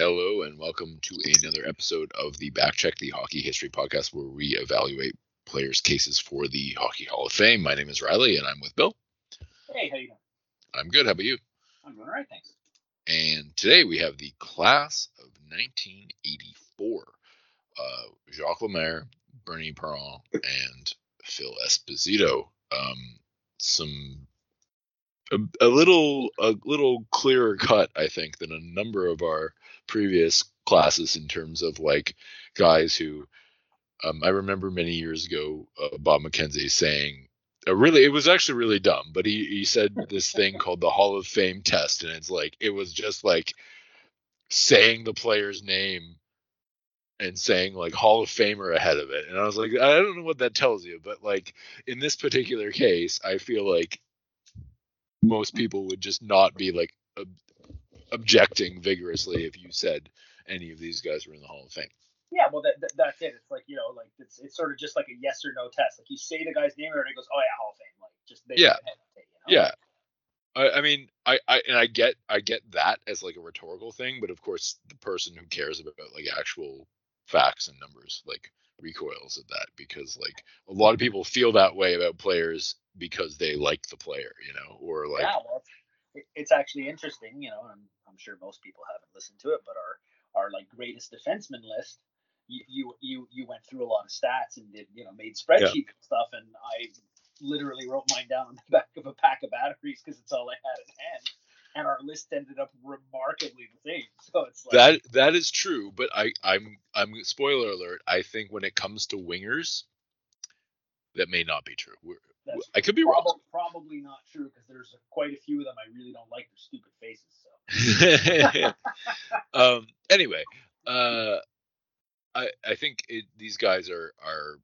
Hello and welcome to another episode of the Backcheck, the Hockey History Podcast, where we evaluate players' cases for the Hockey Hall of Fame. My name is Riley, and I'm with Bill. Hey, how you doing? I'm good. How about you? I'm doing all right, thanks. And today we have the class of 1984: uh, Jacques Lemaire, Bernie Parent, and Phil Esposito. Um, some a, a little a little clearer cut, I think, than a number of our previous classes in terms of like guys who um, I remember many years ago uh, Bob McKenzie saying uh, really it was actually really dumb but he, he said this thing called the Hall of Fame test and it's like it was just like saying the player's name and saying like Hall of Famer ahead of it and I was like I don't know what that tells you but like in this particular case I feel like most people would just not be like objecting vigorously if you said any of these guys were in the Hall of Fame. Yeah, well, that, that, that's it. It's like you know, like it's it's sort of just like a yes or no test. Like you say the guy's name, and it goes, "Oh yeah, Hall of Fame." Like just yeah, you know? yeah. I, I mean, I, I and I get I get that as like a rhetorical thing, but of course, the person who cares about like actual facts and numbers like recoils at that because like a lot of people feel that way about players because they like the player, you know, or like yeah, well, it's actually interesting, you know, and I'm sure most people haven't listened to it, but our our like greatest defenseman list, you you you, you went through a lot of stats and did you know made spreadsheets yeah. and stuff, and I literally wrote mine down on the back of a pack of batteries because it's all I had at hand. And our list ended up remarkably the same. So it's like that that is true, but I I'm I'm spoiler alert. I think when it comes to wingers, that may not be true. We're, I could be prob- wrong. Probably not true because there's quite a few of them I really don't like their stupid faces. So. um. Anyway, uh, I I think it, these guys are are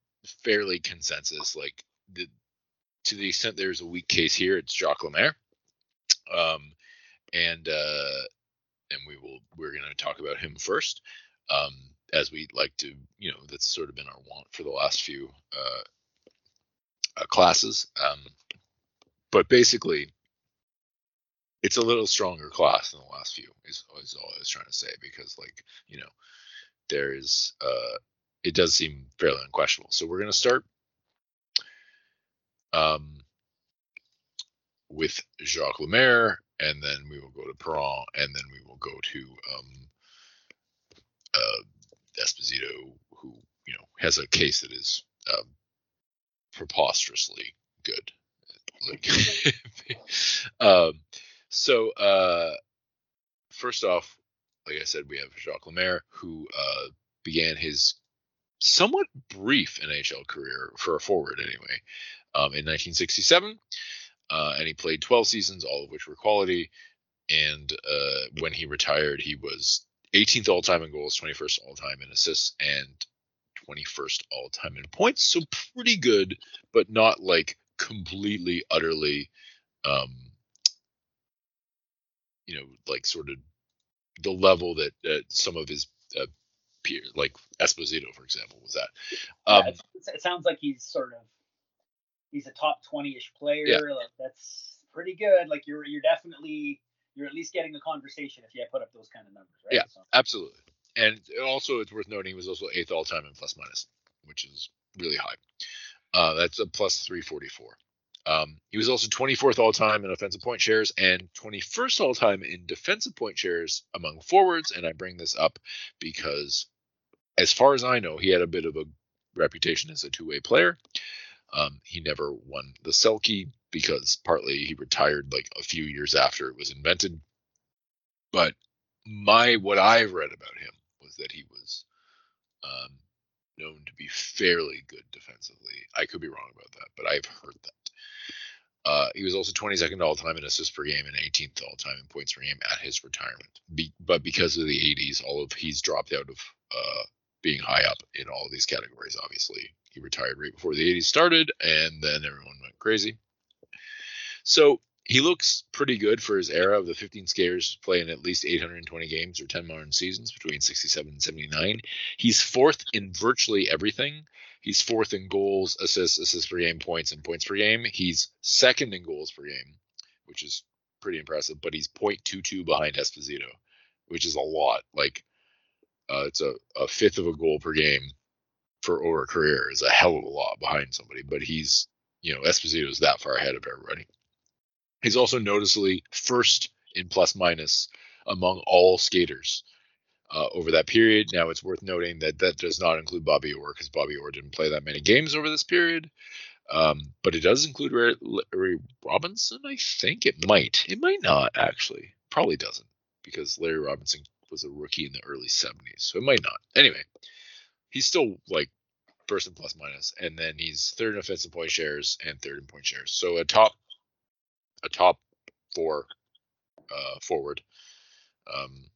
fairly consensus. Like the to the extent there's a weak case here, it's Jacques Lemaire. Um, and uh, and we will we're going to talk about him first. Um, as we like to, you know, that's sort of been our want for the last few uh, uh, classes. Um, but basically, it's a little stronger class than the last few. Is, is all I was trying to say because, like, you know, there is uh, it does seem fairly unquestionable. So we're gonna start um, with Jacques Lemaire, and then we will go to Parent, and then we will go to um, uh, Esposito, who you know has a case that is um, preposterously good. Like, um, so uh, first off, like I said, we have Jacques Lemaire, who uh, began his somewhat brief NHL career for a forward, anyway, um, in 1967, uh, and he played 12 seasons, all of which were quality. And uh, when he retired, he was 18th all time in goals, 21st all time in assists, and 21st all time in points. So pretty good, but not like completely, utterly, um, you know, like sort of the level that uh, some of his uh, peer, like Esposito, for example, was at. Um, yeah, it sounds like he's sort of he's a top 20ish player. Yeah. Like that's pretty good. Like you're you're definitely you're at least getting a conversation if you put up those kind of numbers, right? Yeah, so. absolutely and also it's worth noting he was also eighth all time in plus minus, which is really high. Uh, that's a plus 344. Um, he was also 24th all time in offensive point shares and 21st all time in defensive point shares among forwards. And I bring this up because, as far as I know, he had a bit of a reputation as a two way player. Um, he never won the Selke because partly he retired like a few years after it was invented. But my what I've read about him was that he was um, known to be fairly good defensively. I could be wrong about that, but I've heard that. Uh, he was also 22nd all time in assists per game and 18th all time in points per game at his retirement. Be- but because of the 80s, all of he's dropped out of uh, being high up in all of these categories. Obviously, he retired right before the 80s started, and then everyone went crazy. So he looks pretty good for his era of the 15 skaters playing at least 820 games or 10 modern seasons between 67 and 79. He's fourth in virtually everything. He's fourth in goals, assists, assists per game, points, and points per game. He's second in goals per game, which is pretty impressive, but he's 0.22 behind Esposito, which is a lot. Like uh, it's a, a fifth of a goal per game for over a career is a hell of a lot behind somebody. But he's you know Esposito is that far ahead of everybody. He's also noticeably first in plus minus among all skaters uh, over that period. Now, it's worth noting that that does not include Bobby Orr because Bobby Orr didn't play that many games over this period. Um, but it does include Larry, Robinson, I think. It might. It might not, actually. Probably doesn't because Larry Robinson was a rookie in the early 70s. So it might not. Anyway, he's still like first plus minus, and then he's third in offensive point shares and third in point shares. So a top, a top four uh, forward. Um,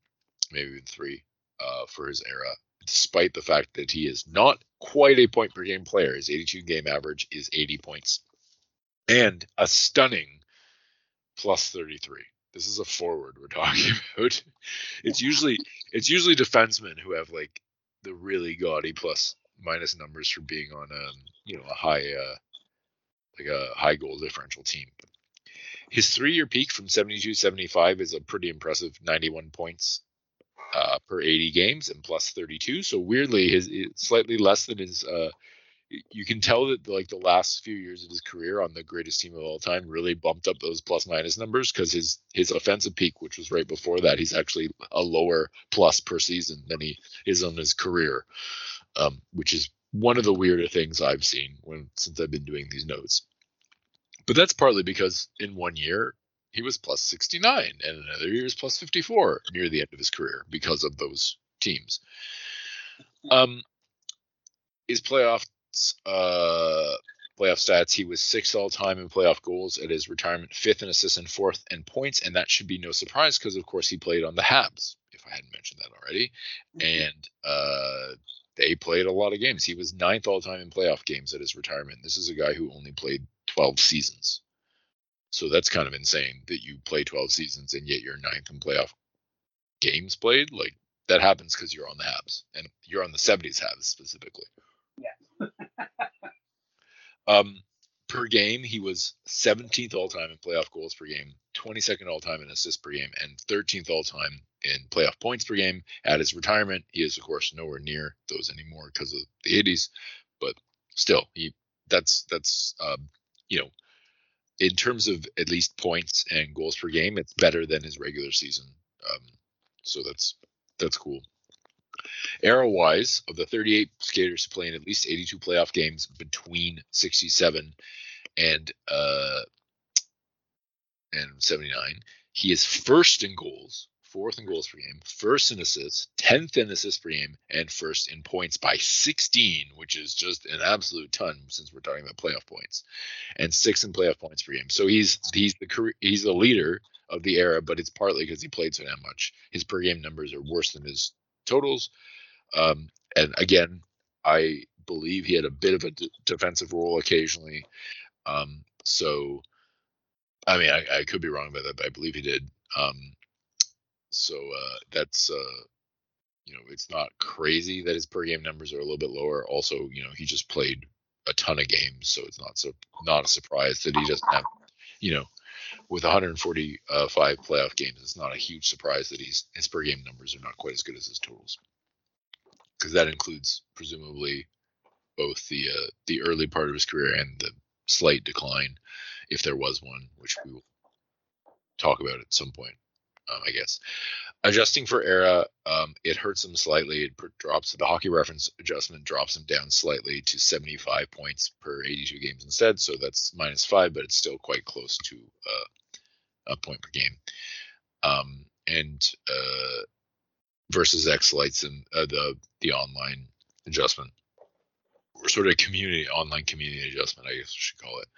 maybe even three uh, for his era, despite the fact that he is not quite a point per game player. His 82 game average is 80 points and a stunning plus 33. This is a forward we're talking about. It's usually it's usually defensemen who have like the really gaudy plus minus numbers for being on um you know a high uh like a high goal differential team. His three year peak from 72 75 is a pretty impressive 91 points uh, per 80 games and plus 32. So weirdly, his slightly less than his. Uh, you can tell that like the last few years of his career on the greatest team of all time really bumped up those plus minus numbers because his his offensive peak, which was right before that, he's actually a lower plus per season than he is on his career, um, which is one of the weirder things I've seen when since I've been doing these notes. But that's partly because in one year he was plus 69 and another year is plus 54 near the end of his career because of those teams. Um his playoffs uh playoff stats he was sixth all time in playoff goals at his retirement fifth in assists and fourth in points and that should be no surprise because of course he played on the habs if i hadn't mentioned that already. Mm-hmm. and uh they played a lot of games. He was ninth all time in playoff games at his retirement. This is a guy who only played 12 seasons so that's kind of insane that you play 12 seasons and yet you're ninth in playoff games played. Like that happens because you're on the Habs and you're on the 70s Habs specifically. Yeah. um, per game, he was 17th all time in playoff goals per game, 22nd all time in assists per game, and 13th all time in playoff points per game. At his retirement, he is of course nowhere near those anymore because of the 80s, but still, he that's that's um, you know in terms of at least points and goals per game, it's better than his regular season. Um, so that's that's cool. Era wise, of the 38 skaters to play in at least 82 playoff games between 67 and uh, and 79, he is first in goals fourth in goals per game, first in assists, 10th in assists per game, and first in points by 16, which is just an absolute ton since we're talking about playoff points, and sixth in playoff points per game. So he's he's the he's the leader of the era, but it's partly because he played so damn much. His per game numbers are worse than his totals. Um, and again, I believe he had a bit of a d- defensive role occasionally. Um, so, I mean, I, I, could be wrong about that, but I believe he did. Um, so uh, that's uh, you know it's not crazy that his per game numbers are a little bit lower. Also, you know he just played a ton of games, so it's not so not a surprise that he doesn't have you know with 145 playoff games. It's not a huge surprise that he's his per game numbers are not quite as good as his totals because that includes presumably both the uh, the early part of his career and the slight decline, if there was one, which we will talk about at some point um, I guess. Adjusting for era, um, it hurts him slightly. It drops the hockey reference adjustment drops him down slightly to 75 points per 82 games instead. So that's minus five, but it's still quite close to uh, a point per game. Um, and uh, versus X lights and uh, the the online adjustment, or sort of community online community adjustment, I guess I should call it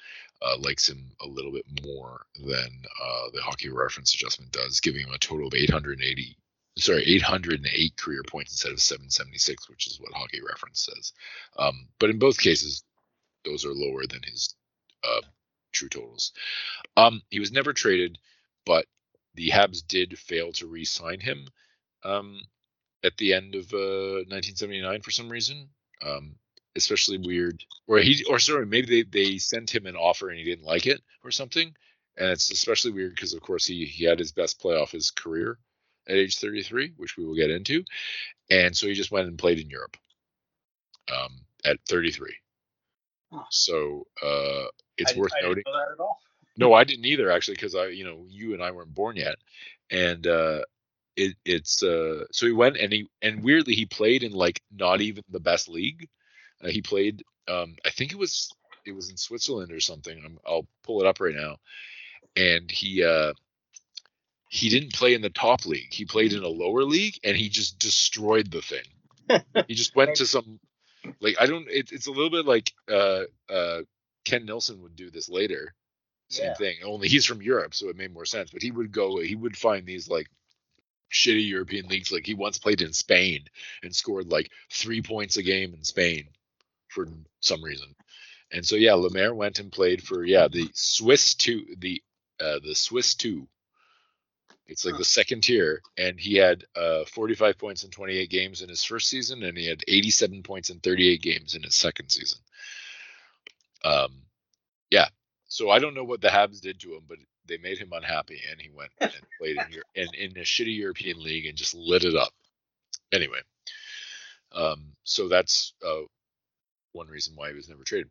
uh, likes him a little bit more than uh, the hockey reference adjustment does, giving him a total of 880, sorry, 808 career points instead of 776, which is what hockey reference says. Um, but in both cases, those are lower than his uh, true totals. Um, he was never traded, but the Habs did fail to re-sign him um, at the end of 1979 uh, for some reason. Um, especially weird. Or he, or sorry, maybe they they sent him an offer and he didn't like it or something. And it's especially weird because of course he he had his best playoff his career at age 33, which we will get into. And so he just went and played in Europe um, at 33. Huh. So uh, it's I, worth I noting. Didn't know that at all. No, I didn't either actually, because I, you know, you and I weren't born yet, and uh, it, it's uh, so he went and he and weirdly he played in like not even the best league. Uh, he played, um, I think it was it was in Switzerland or something. I'm, I'll pull it up right now, and he uh, he didn't play in the top league. He played in a lower league, and he just destroyed the thing. he just went to some like I don't. It, it's a little bit like uh, uh, Kent Nilsson would do this later. Same Yeah. thing. Only he's from Europe, so it made more sense. But he would go. He would find these like shitty European leagues. Like he once played in Spain and scored like three points a game in Spain for some reason. And so yeah, Lemaire went and played for yeah the Swiss two the uh, the Swiss two. It's like Huh. the second tier, and he had uh, 45 points in 28 games in his first season, and he had 87 points in 38 games in his second season. Um, yeah. So I don't know what the Habs did to him, but they made him unhappy, and he went and played in your in, in a shitty European league and just lit it up. Anyway, um, so that's uh, one reason why he was never traded.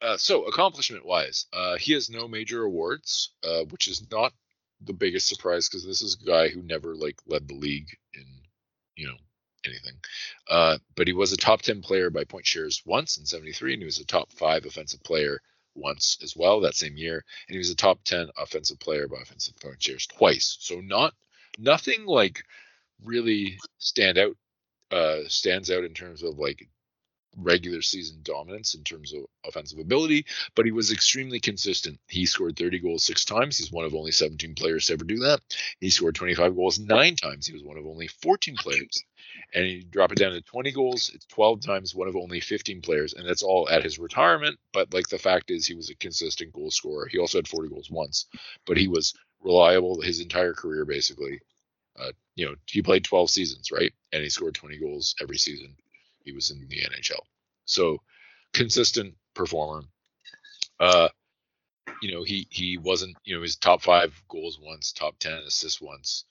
Uh, so accomplishment wise, uh, he has no major awards, uh, which is not the biggest surprise because this is a guy who never like led the league in you know anything. Uh, but he was a top 10 player by point shares once in 73, and he was a top five offensive player once as well that same year. And he was a top 10 offensive player by offensive point shares twice. So not nothing like really stand out uh stands out in terms of like regular season dominance in terms of offensive ability, but he was extremely consistent. He scored 30 goals six times. He's one of only 17 players to ever do that. He scored 25 goals nine times. He was one of only 14 players. And you drop it down to 20 goals, it's 12 times one of only 15 players. And that's all at his retirement. But like the fact is, he was a consistent goal scorer. He also had 40 goals once, but he was reliable his entire career, basically. Uh, you know, he played 12 seasons, right? And he scored 20 goals every season he was in the NHL. So consistent performer. Uh, you know, he he wasn't, you know, his top five goals once, top ten assists once,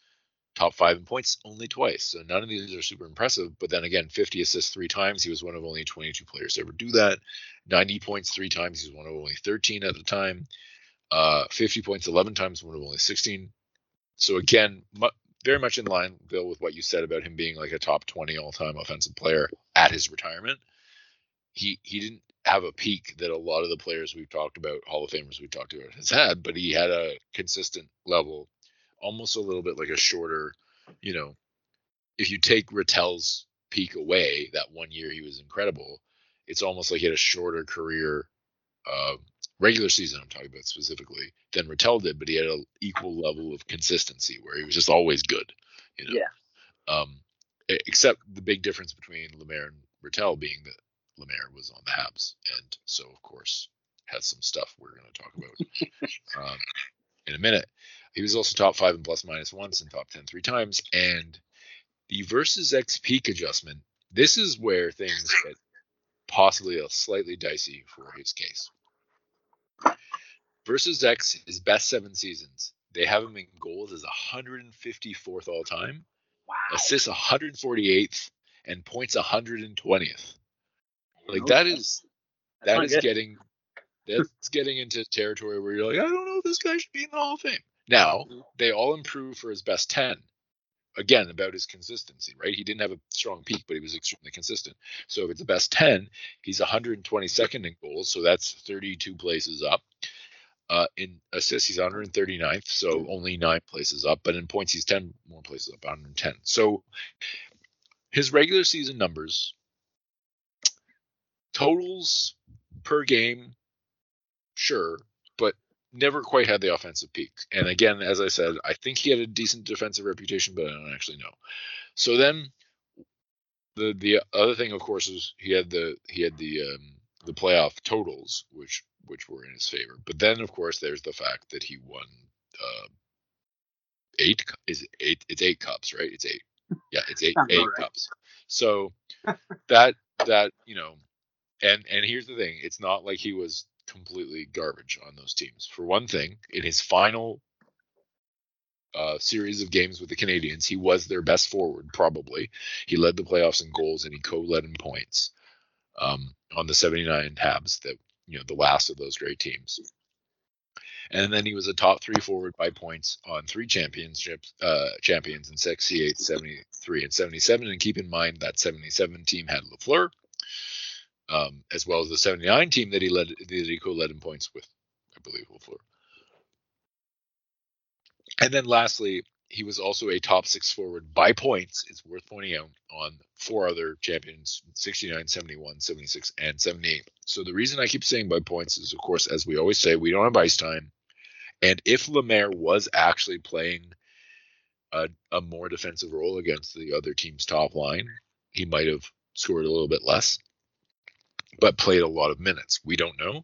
top five in points only twice. So none of these are super impressive. But then again, 50 assists three times. He was one of only 22 players to ever do that. 90 points three times. He was one of only 13 at the time. Uh, 50 points 11 times, one of only 16. So again, mu- very much in line, Bill, with what you said about him being like a top 20 all-time offensive player at his retirement. He he didn't have a peak that a lot of the players we've talked about, Hall of Famers we've talked about, has had, but he had a consistent level, almost a little bit like a shorter, you know, if you take Ratelle's peak away, that one year he was incredible. It's almost like he had a shorter career, uh, regular season. I'm talking about specifically than Ratelle did, but he had an equal level of consistency where he was just always good. You know. Yeah. Um, except the big difference between Lemaire and Ratelle being that Lemaire was on the Habs, and so of course has some stuff we're going to talk about um, in a minute. He was also top five and plus minus once and top ten three times. And the versus X peak adjustment, this is where things get possibly a slightly dicey for his case. Versus X, his best seven seasons, they have him in goals as 154th all time, Wow. assists 148th, and points 120th. Like that is That's that is good. getting that's getting into territory where you're like, I don't know if this guy should be in the Hall of Fame. Now Mhm. they all improve for his best ten. Again, about his consistency, right? He didn't have a strong peak, but he was extremely consistent. So if it's the best ten, he's 122nd in goals, so that's 32 places up. Uh, in assists, he's 139th, so only nine places up. But in points, he's 10 more places up, 110. So his regular season numbers, totals per game, sure, but never quite had the offensive peak. And again, as I said, I think he had a decent defensive reputation, but I don't actually know. So then the the other thing, of course, is he had the he had the um, the playoff totals, which which were in his favor. But then, of course, there's the fact that he won uh, eight. Is it eight? It's eight cups, right? It's eight. Yeah, it's eight eight right. cups. So that that you know, and and here's the thing: it's not like he was completely garbage on those teams. For one thing, in his final uh, series of games with the Canadiens, He was their best forward, probably. He led the playoffs in goals and he co-led in points um, on the 79 Habs, that you know the last of those great teams. And then he was a top three forward by points on three championships, uh, champions in 68, 73, and 77. And keep in mind that 77 team had Lafleur, um, as well as the 79 team that he led, that he co-led in points with, I believe Lafleur. And then lastly, he was also a top six forward by points. It's worth pointing out on four other champions 69, 71, 76, and 78. So the reason I keep saying by points is, of course, as we always say, we don't have ice time. And if Lemaire was actually playing a, a more defensive role against the other team's top line, he might have scored a little bit less, but played a lot of minutes. We don't know.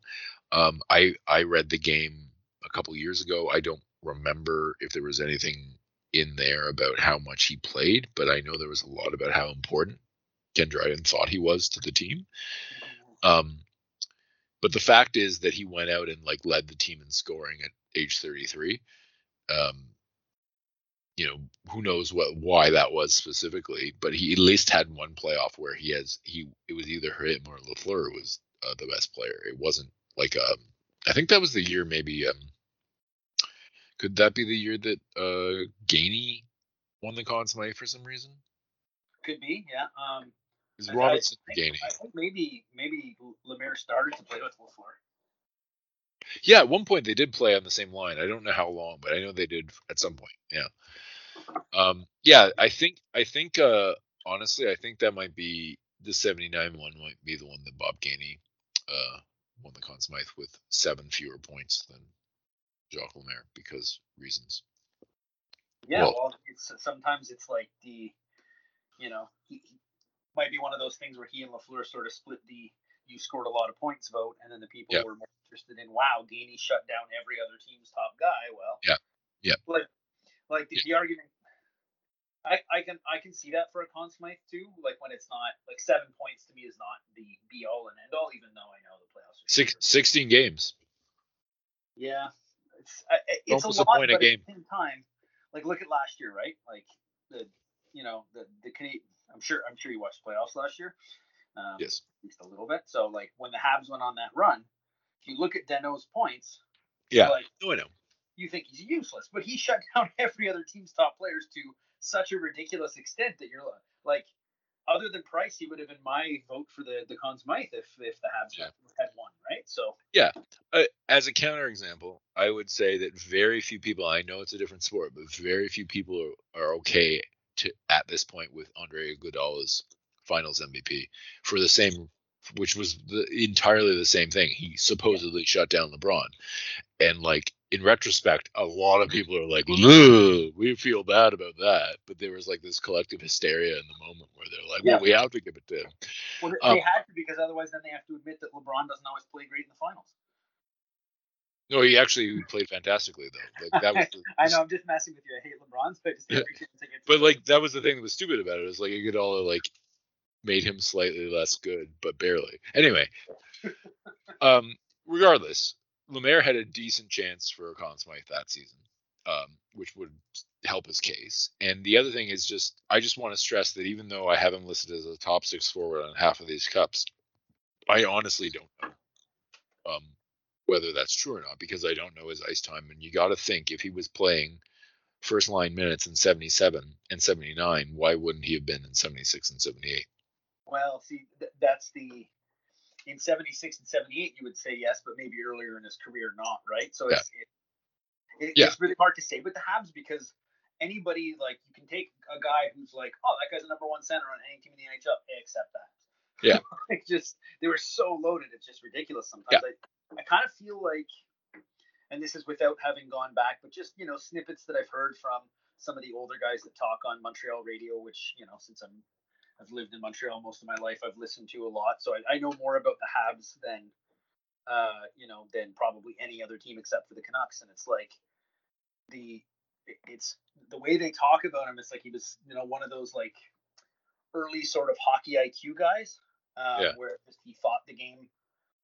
Um, I I read the game a couple years ago. I don't remember if there was anything in there about how much he played, but I know there was a lot about how important Ken Dryden thought he was to the team. Um, but the fact is that he went out and like led the team in scoring at age 33. Um, you know, who knows what why that was specifically, but he at least had one playoff where he has he it was either him or Lafleur was uh, the best player. It wasn't like um, I think that was the year maybe um, could that be the year that uh Gainey won the Conn Smythe for some reason? Could be, yeah. Um, is Robinson I think, Gainey? I think maybe maybe Lemaire started to play with Lafleur. Yeah, at one point they did play on the same line. I don't know how long, but I know they did at some point. Yeah. Um, yeah, I think I think uh, honestly, I think that might be the 79 one might be the one that Bob Gainey uh, won the Conn Smythe with seven fewer points than Jacques Lemaire because reasons. Yeah, well, well it's sometimes it's like the, you know, he, he, might be one of those things where he and Lafleur sort of split the you scored a lot of points vote, and then the people yeah. were more interested in wow, Gainey shut down every other team's top guy. Well, yeah, yeah, like like the, yeah. the argument. I, I can I can see that for a Conn Smythe too. Like when it's not like seven points to me is not the be all and end all, even though I know the playoffs. Six, 16 games. Yeah, it's it's Almost a lot, a point a but game. at the same time, like look at last year, right? Like the you know the the Canadian. I'm sure I'm sure you watched playoffs last year. Um, yes. At least a little bit. So like when the Habs went on that run, if you look at Danault's points, yeah, like, no, I know. You think he's useless, but he shut down every other team's top players to such a ridiculous extent that you're like, other than Price, he would have been my vote for the the Conn Smythe if if the Habs Yeah. had won, right? So Yeah. Uh, as a counterexample, I would say that very few people, I know it's a different sport, but very few people are, are okay to at this point with Andre Iguodala's finals MVP for the same, which was the, entirely the same thing. He supposedly shut down LeBron. And like in retrospect, a lot of people are like, we feel bad about that. But there was like this collective hysteria in the moment where they're like, Yeah. well, we have to give it to him. well, they Um, had to because otherwise then they have to admit that LeBron doesn't always play great in the finals. No, he actually played fantastically though. Like that was the, I know I'm just messing with you. I hate LeBron, so I just Yeah. every chance I get to But like that was the thing that was stupid about it. it is like Iguodala like made him slightly less good, but barely. Anyway, um, regardless, Lemaire had a decent chance for a Conn Smythe that season, um, which would help his case. And the other thing is just I just want to stress that even though I have him listed as a top six forward on half of these cups, I honestly don't know um, whether that's true or not because I don't know his ice time. And you got to think if he was playing first line minutes in 77 and 79, why wouldn't he have been in 76 and 78? Well, see, th- that's the in '76 and '78 you would say yes, but maybe earlier in his career not, right? So it's it, it, Yeah. it's really hard to say with the Habs because anybody like you can take a guy who's like, oh, that guy's a number one center on any team in the NHL, except that. Yeah. it's just they were so loaded, it's just ridiculous. Sometimes I I kind of feel like, and this is without having gone back, but just you know snippets that I've heard from some of the older guys that talk on Montreal radio, which you know since I'm I've lived in Montreal most of my life. I've listened to a lot, so I, I know more about the Habs than, uh, you know, than probably any other team except for the Canucks. And it's like the it's the way they talk about him. It's like he was, you know, one of those like early sort of hockey IQ guys, um, Yeah. where just he fought the game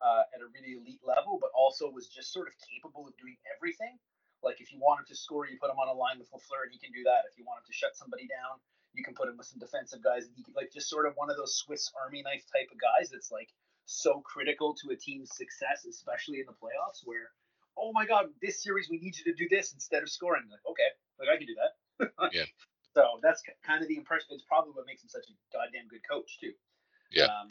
uh, at a really elite level, but also was just sort of capable of doing everything. Like if you want him to score, you put him on a line with Lafleur, and he can do that. If you want him to shut somebody down, you can put him with some defensive guys, and he can, like just sort of one of those Swiss Army knife type of guys that's like so critical to a team's success, especially in the playoffs, where oh my god, this series we need you to do this instead of scoring. Like okay, like I can do that. yeah. So that's kind of the impression. It's probably what makes him such a goddamn good coach too. Yeah. Um,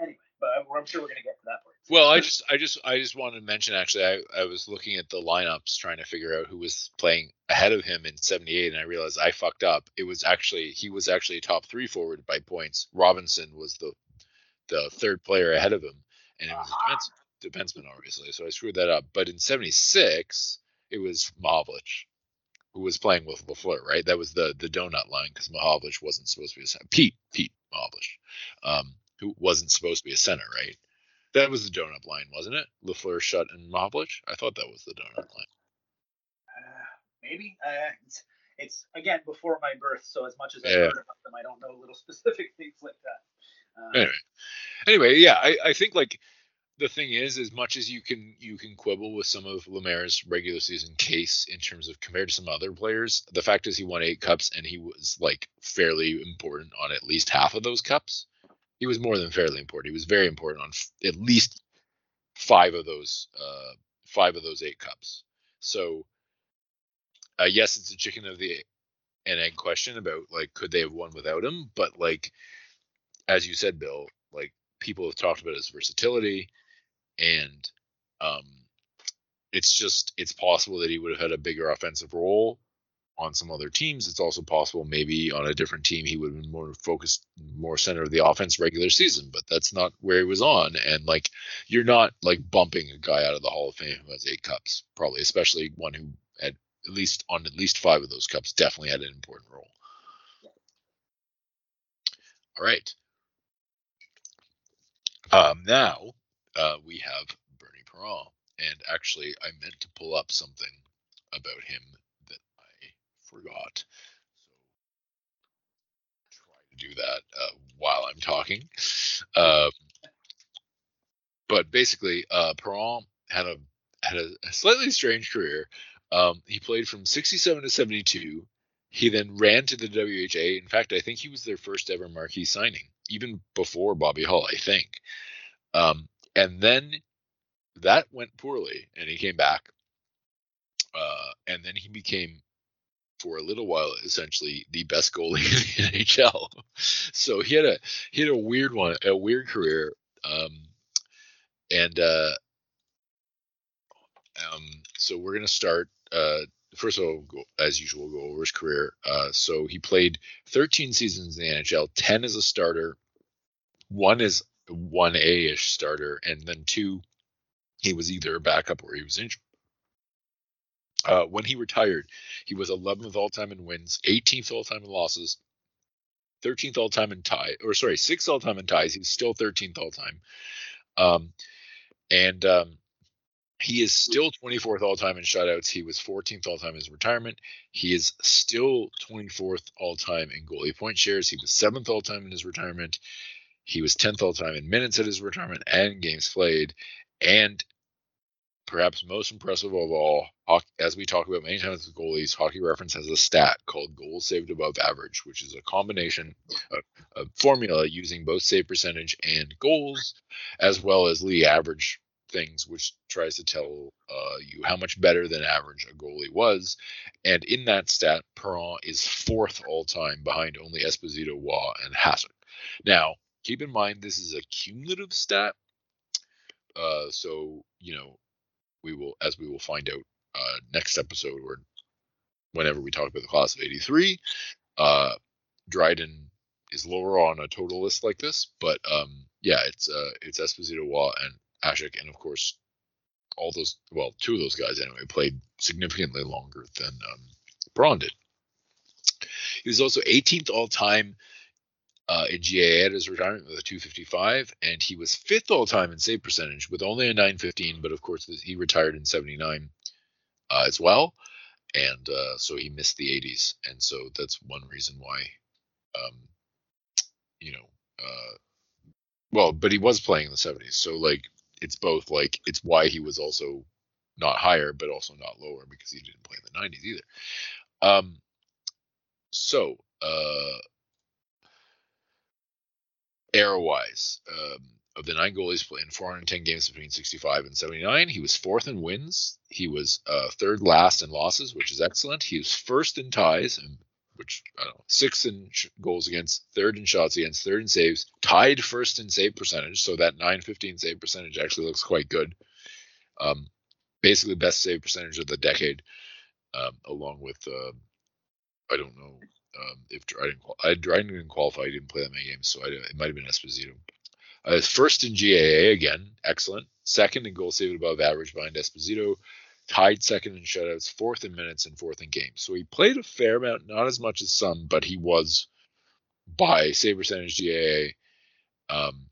anyway, but I'm sure we're gonna get to that point. Well, I just, I just, I just wanted to mention. Actually, I, I was looking at the lineups trying to figure out who was playing ahead of him in '78, and I realized I fucked up. It was actually he was actually top three forward by points. Robinson was the the third player ahead of him, and it was uh-huh. a defense, defenseman, obviously. So I screwed that up. But in '76, it was Mahovlich who was playing with Lafleur, right? That was the the donut line because Mahovlich wasn't supposed to be a. Pete Pete Mahovlich, um, who wasn't supposed to be a center, right? That was the donut line, wasn't it? Lafleur, Shutt, and Mahovlich. I thought that was the donut line. Uh, maybe. Uh, it's, it's, again before my birth, so as much as I yeah. heard about them, I don't know little specific things like that. Uh, anyway, anyway, yeah, I, I think like the thing is, as much as you can you can quibble with some ofLemaire's regular season case in terms of compared to some other players, the fact is he won eight cups and he was like fairly important on at least half of those cups he was more than fairly important. He was very important on f- at least five of those uh, five of those eight cups. So uh, yes, it's a chicken of the and egg question about like could they have won without him, but like as you said, Bill, like people have talked about his versatility, and um, it's just it's possible that he would have had a bigger offensive role on some other teams. It's also possible maybe on a different team he would have been more focused, more center of the offense regular season, but that's not where he was on. And like you're not like bumping a guy out of the Hall of Fame who has eight cups, probably, especially one who had at least on at least five of those cups definitely had an important role. All right. Um, now uh, we have Bernie Parent, and actually I meant to pull up something about him forgot. So try to do that uh, while I'm talking. Um, but basically, uh, Parent had a had a, slightly strange career. Um, he played from 67 to 72. He then ran to the WHA. In fact, I think he was their first ever marquee signing, even before Bobby Hull, I think. Um, and then that went poorly, and he came back. Uh, and then he became for a little while essentially the best goalie in the NHL. So he had a he had a weird one, a weird career. Um, and uh, um, so we're gonna start. Uh, first of all, go, as usual, go over his career. Uh, so he played 13 seasons in the NHL, 10 as a starter, one as one A ish starter, and then two he was either a backup or he was injured. Uh, when he retired, he was 11th all time in wins, 18th all time in losses, 13th all time in tie, or sorry, sixth all time in ties. He's still 13th all time. Um, and um, he is still 24th all time in shutouts. He was 14th all time in his retirement. He is still 24th all time in goalie point shares. He was seventh all time in his retirement. He was 10th all time in minutes at his retirement and games played. And perhaps most impressive of all, as we talk about many times with goalies, Hockey Reference has a stat called goals saved above average, which is a combination of a formula using both save percentage and goals, as well as league average things, which tries to tell uh, you how much better than average a goalie was. And in that stat, Parent is fourth all time behind only Esposito, Roy, and Hasek. Now, keep in mind this is a cumulative stat. Uh, so you know we will, as we will find out uh, next episode or whenever we talk about the class of 83, uh, Dryden is lower on a total list like this, but um, yeah, it's uh, it's Esposito, Roy, and Hasek, and of course, all those well, two of those guys anyway played significantly longer than um, Parent did. He was also 18th all time uh, in GAA at his retirement with a 255, and he was fifth all time in save percentage with only a 915. But of course, he retired in 79 uh, as well, and uh, so he missed the 80s, and so that's one reason why, um, you know, uh, well, but he was playing in the 70s, so like it's both like it's why he was also not higher, but also not lower because he didn't play in the 90s either. Um, so, uh, era wise, um, of the nine goalies playing 410 games between 65 and 79, he was fourth in wins. He was uh, third last in losses, which is excellent. He was first in ties, and which I don't know, sixth in sh- goals against, third in shots against, third in saves, tied first in save percentage. So that 915 save percentage actually looks quite good. Um, basically, best save percentage of the decade, um, along with uh, I don't know um, if Dryden, I Dryden didn't qualify. He didn't play that many games, so I, it might have been Esposito. Uh, first in GAA again, excellent. Second in goal saved above average behind Esposito. Tied second in shutouts, fourth in minutes, and fourth in games. So he played a fair amount, not as much as some, but he was by save percentage GAA um,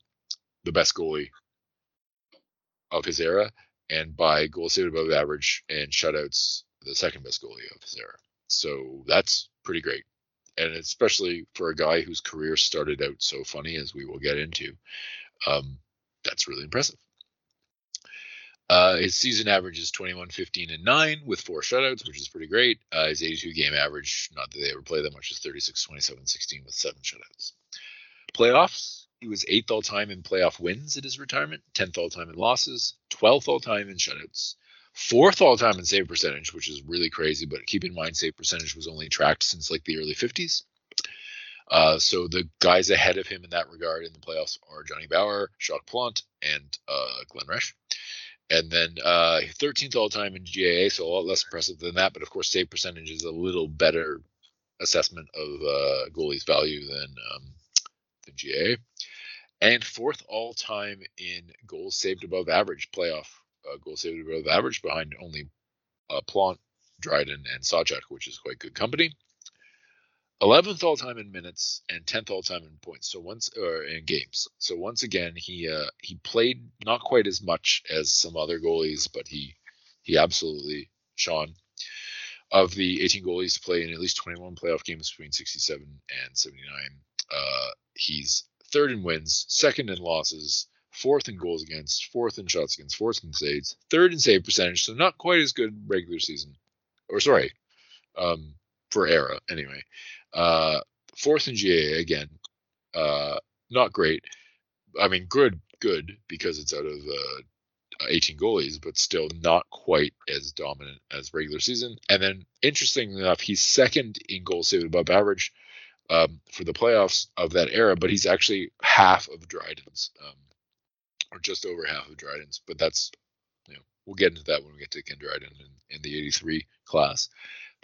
the best goalie of his era, and by goal saved above average and shutouts, the second best goalie of his era. So that's pretty great. And especially for a guy whose career started out so funny, as we will get into, um, that's really impressive. Uh, his season average is 21, 15, and 9 with four shutouts, which is pretty great. Uh, his 82 game average, not that they ever play that much, is 36, 27, 16 with seven shutouts. Playoffs, he was eighth all time in playoff wins at his retirement, 10th all time in losses, 12th all time in shutouts, fourth all time in save percentage, which is really crazy. But keep in mind, save percentage was only tracked since like the early 50s. Uh, so the guys ahead of him in that regard in the playoffs are Johnny Bower, Jacques Plante, and uh, Glenn Resch. And then uh, 13th all time in GAA, so a lot less impressive than that. But of course, save percentage is a little better assessment of uh, goalie's value than um, than GAA. And fourth all time in goals saved above average playoff uh, goals saved above average, behind only uh, Plante, Dryden, and Sawchuk, which is quite good company. 11th all time in minutes and 10th all time in points. So once or in games. So once again, he uh, he played not quite as much as some other goalies, but he he absolutely shone. Of the 18 goalies to play in at least 21 playoff games between 67 and 79, uh, he's third in wins, second in losses, fourth in goals against, fourth in shots against, fourth in saves, third in save percentage. So not quite as good regular season, or sorry, um, for era anyway. Uh, fourth in GA again, uh, not great. I mean, good, good because it's out of uh, 18 goalies, but still not quite as dominant as regular season. And then, interestingly enough, he's second in goals saved above average um, for the playoffs of that era, but he's actually half of Dryden's, um, or just over half of Dryden's. But that's, you know, we'll get into that when we get to Ken Dryden in, in the 83 class.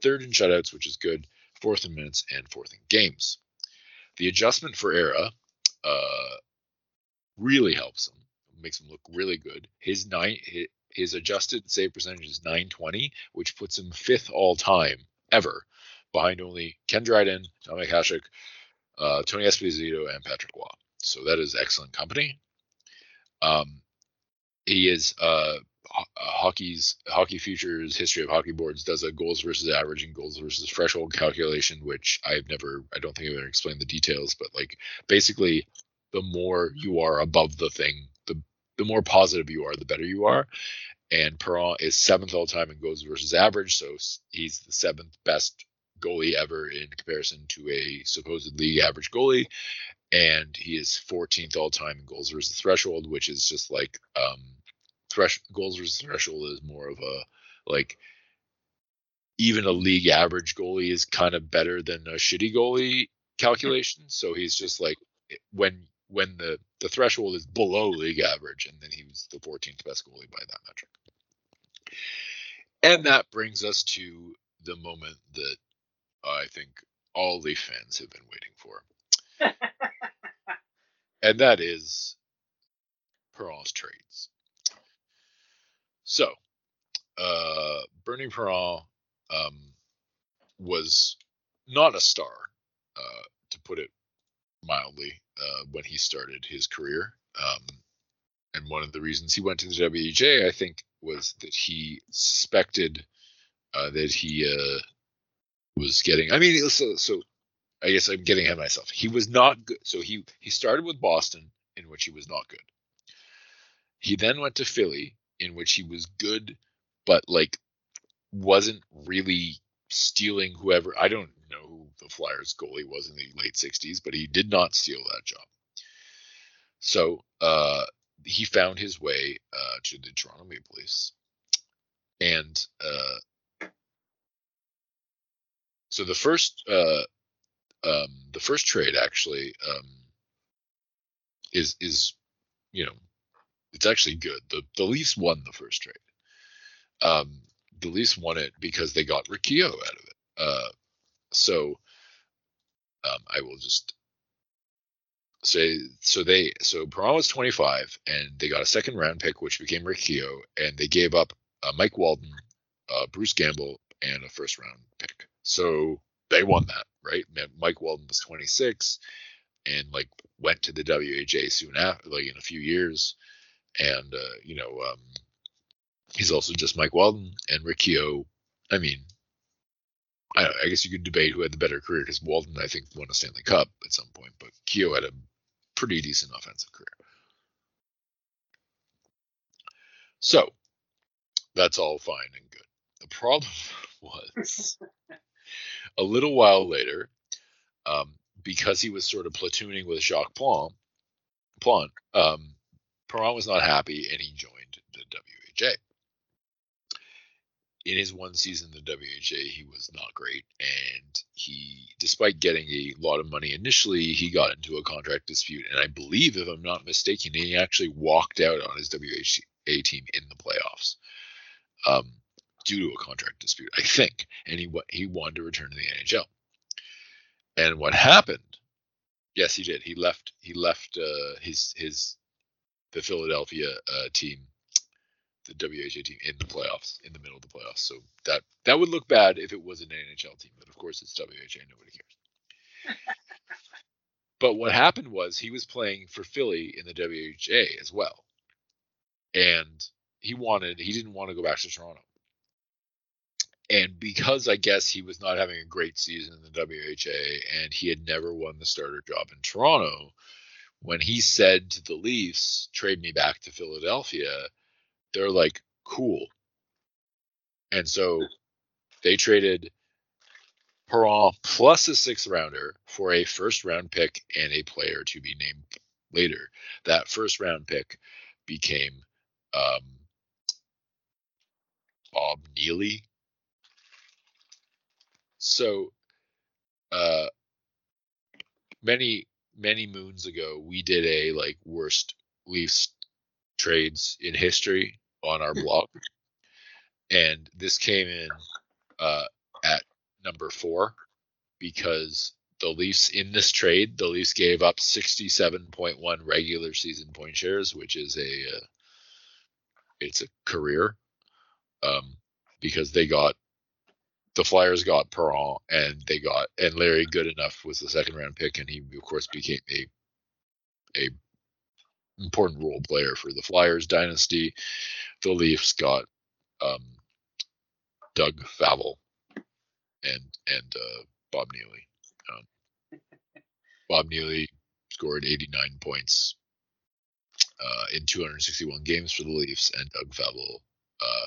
Third in shutouts, which is good fourth in minutes, and fourth in games. The adjustment for Era uh, really helps him, makes him look really good. His nine, his, adjusted save percentage is 920, which puts him fifth all time ever, behind only Ken Dryden, Dominik Hasek, uh, Tony Esposito, and Patrick Roy. So that is excellent company. Um, he is uh, uh, hockey's hockey futures history of hockey boards does a goals versus average and goals versus threshold calculation which i've never i don't think i've ever explained the details but like basically the more you are above the thing the the more positive you are the better you are. And Parent is seventh all time in goals versus average so he's the seventh best goalie ever in comparison to a supposed league average goalie and he is 14th all time in goals versus threshold which is just like um thresh goals versus threshold is more of a like even a league average goalie is kind of better than a shitty goalie calculation. So he's just like when when the the threshold is below league average, and then he was the 14th best goalie by that metric. And that brings us to the moment that I think all Leaf fans have been waiting for, and that is Parent's trades. So, uh, Bernie Parent um, was not a star, uh, to put it mildly, uh, when he started his career. Um, and one of the reasons he went to the WHA, I think, was that he suspected uh, that he uh, was getting. I mean, so, so I guess I'm getting ahead of myself. He was not good. So he he started with Boston, in which he was not good. He then went to Philly, in which he was good but like wasn't really stealing whoever. I don't know who the Flyers goalie was in the late 60s, but he did not steal that job. So uh, he found his way uh, to the Toronto Maple Leafs, and uh, so the first uh, um, the first trade actually um, is is you know it's actually good. The the Leafs won the first trade. Um, the Leafs won it because they got Rick Kehoe out of it. Uh, so um, I will just say so they so Parent was 25 and they got a second round pick which became Riccio and they gave up uh, Mike Walton, uh, Bruce Gamble, and a first round pick. So they won that, right? Mike Walton was 26 and like went to the WHA soon after, like in a few years, and uh, you know um, he's also just Mike Walton and Rick Kehoe. I mean, I, I, guess you could debate who had the better career because Walton, I think, won a Stanley Cup at some point, but Kehoe had a pretty decent offensive career. So that's all fine and good. The problem was a little while later, um, because he was sort of platooning with Jacques Plante, Plante um, Parent was not happy and he joined the WHA in his one season in the WHA, he was not great. And he, despite getting a lot of money initially, he got into a contract dispute. And I believe, if I'm not mistaken, he actually walked out on his WHA team in the playoffs um, due to a contract dispute, I think. And he he wanted to return to the NHL. And what happened? Yes, he did. He left. He left uh, his his the Philadelphia uh, team the WHA team in the playoffs, in the middle of the playoffs. So that that would look bad if it was an NHL team, but of course it's WHA. Nobody cares. but what happened was he was playing for Philly in the WHA as well, and he wanted he didn't want to go back to Toronto. And because I guess he was not having a great season in the WHA and he had never won the starter job in Toronto, when he said to the Leafs, trade me back to Philadelphia, they're like, cool. And so they traded Parent plus a sixth rounder for a first round pick and a player to be named later. That first round pick became um, Bob Neely. So uh, many many moons ago, we did a like worst Leafs trades in history on our blog, and this came in uh, at number four because the Leafs in this trade, the Leafs gave up 67.1 regular season point shares, which is a uh, it's a career um, because they got the Flyers got Parent and they got and Larry Goodenough was the second round pick and he of course became a a important role player for the Flyers dynasty. The Leafs got um, Doug Favell and and uh, Bob Neely. Um, Bob Neely scored 89 points uh, in 261 games for the Leafs, and Doug Favell uh,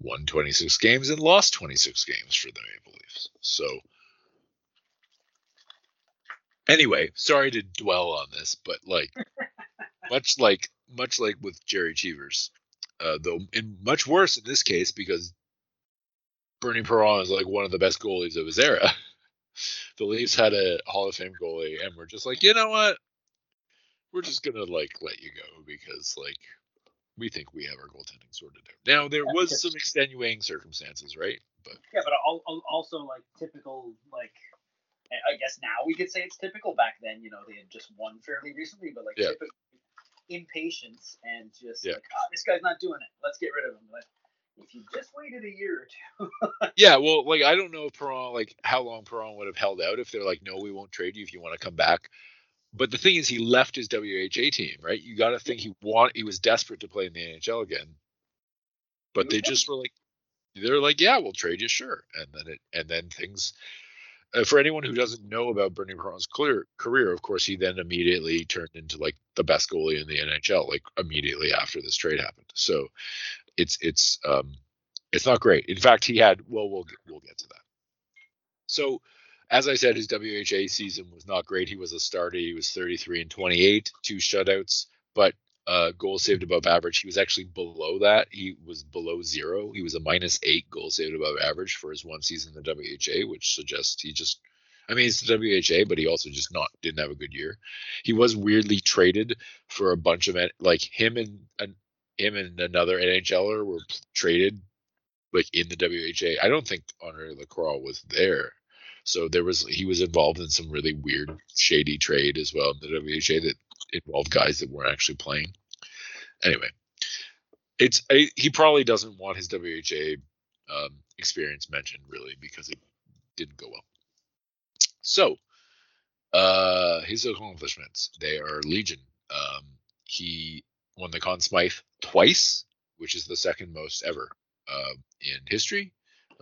won 26 games and lost 26 games for the Maple Leafs. So anyway, sorry to dwell on this, but like much like much like with Jerry Cheevers, uh, though, and much worse in this case because Bernie Parent is like one of the best goalies of his era. the Leafs had a Hall of Fame goalie, and we're just like, you know what? We're just gonna like let you go because like we think we have our goaltending sorted out. Now there was some extenuating circumstances, right? But yeah, but also like typical like I guess now we could say it's typical. Back then, you know, they had just won fairly recently, but like yeah. typical impatience and just yeah. like, oh, this guy's not doing it. Let's get rid of him. Like, if you just waited a year or two. yeah, well, like I don't know if Parent, like how long Parent would have held out if they're like, no, we won't trade you if you want to come back. But the thing is, he left his WHA team, right? You got to think he want he was desperate to play in the NHL again. But they just were like, they're like, yeah, we'll trade you, sure. And then it and then things uh, for anyone who doesn't know about Bernie Parent's clear, career, of course, he then immediately turned into like the best goalie in the NHL, like immediately after this trade happened. So it's it's um, It's not great. In fact, he had well, we'll we'll get to that. So, as I said, his WHA season was not great. He was a starter. He was 33 and 28, two shutouts, but uh, goals saved above average. He was actually below that. He was below zero. He was a minus eight goal saved above average for his one season in the WHA, which suggests he just. I mean, it's the WHA, but he also just not didn't have a good year. He was weirdly traded for a bunch of like him and, and him and another NHLer were traded like in the WHA. I don't think Henri Lacroix was there. So there was he was involved in some really weird, shady trade as well in the WHA that involved guys that weren't actually playing. Anyway, it's he probably doesn't want his WHA um, experience mentioned really because it didn't go well. So uh, his accomplishments they are legion. Um, he won the Conn Smythe twice, which is the second most ever uh, in history,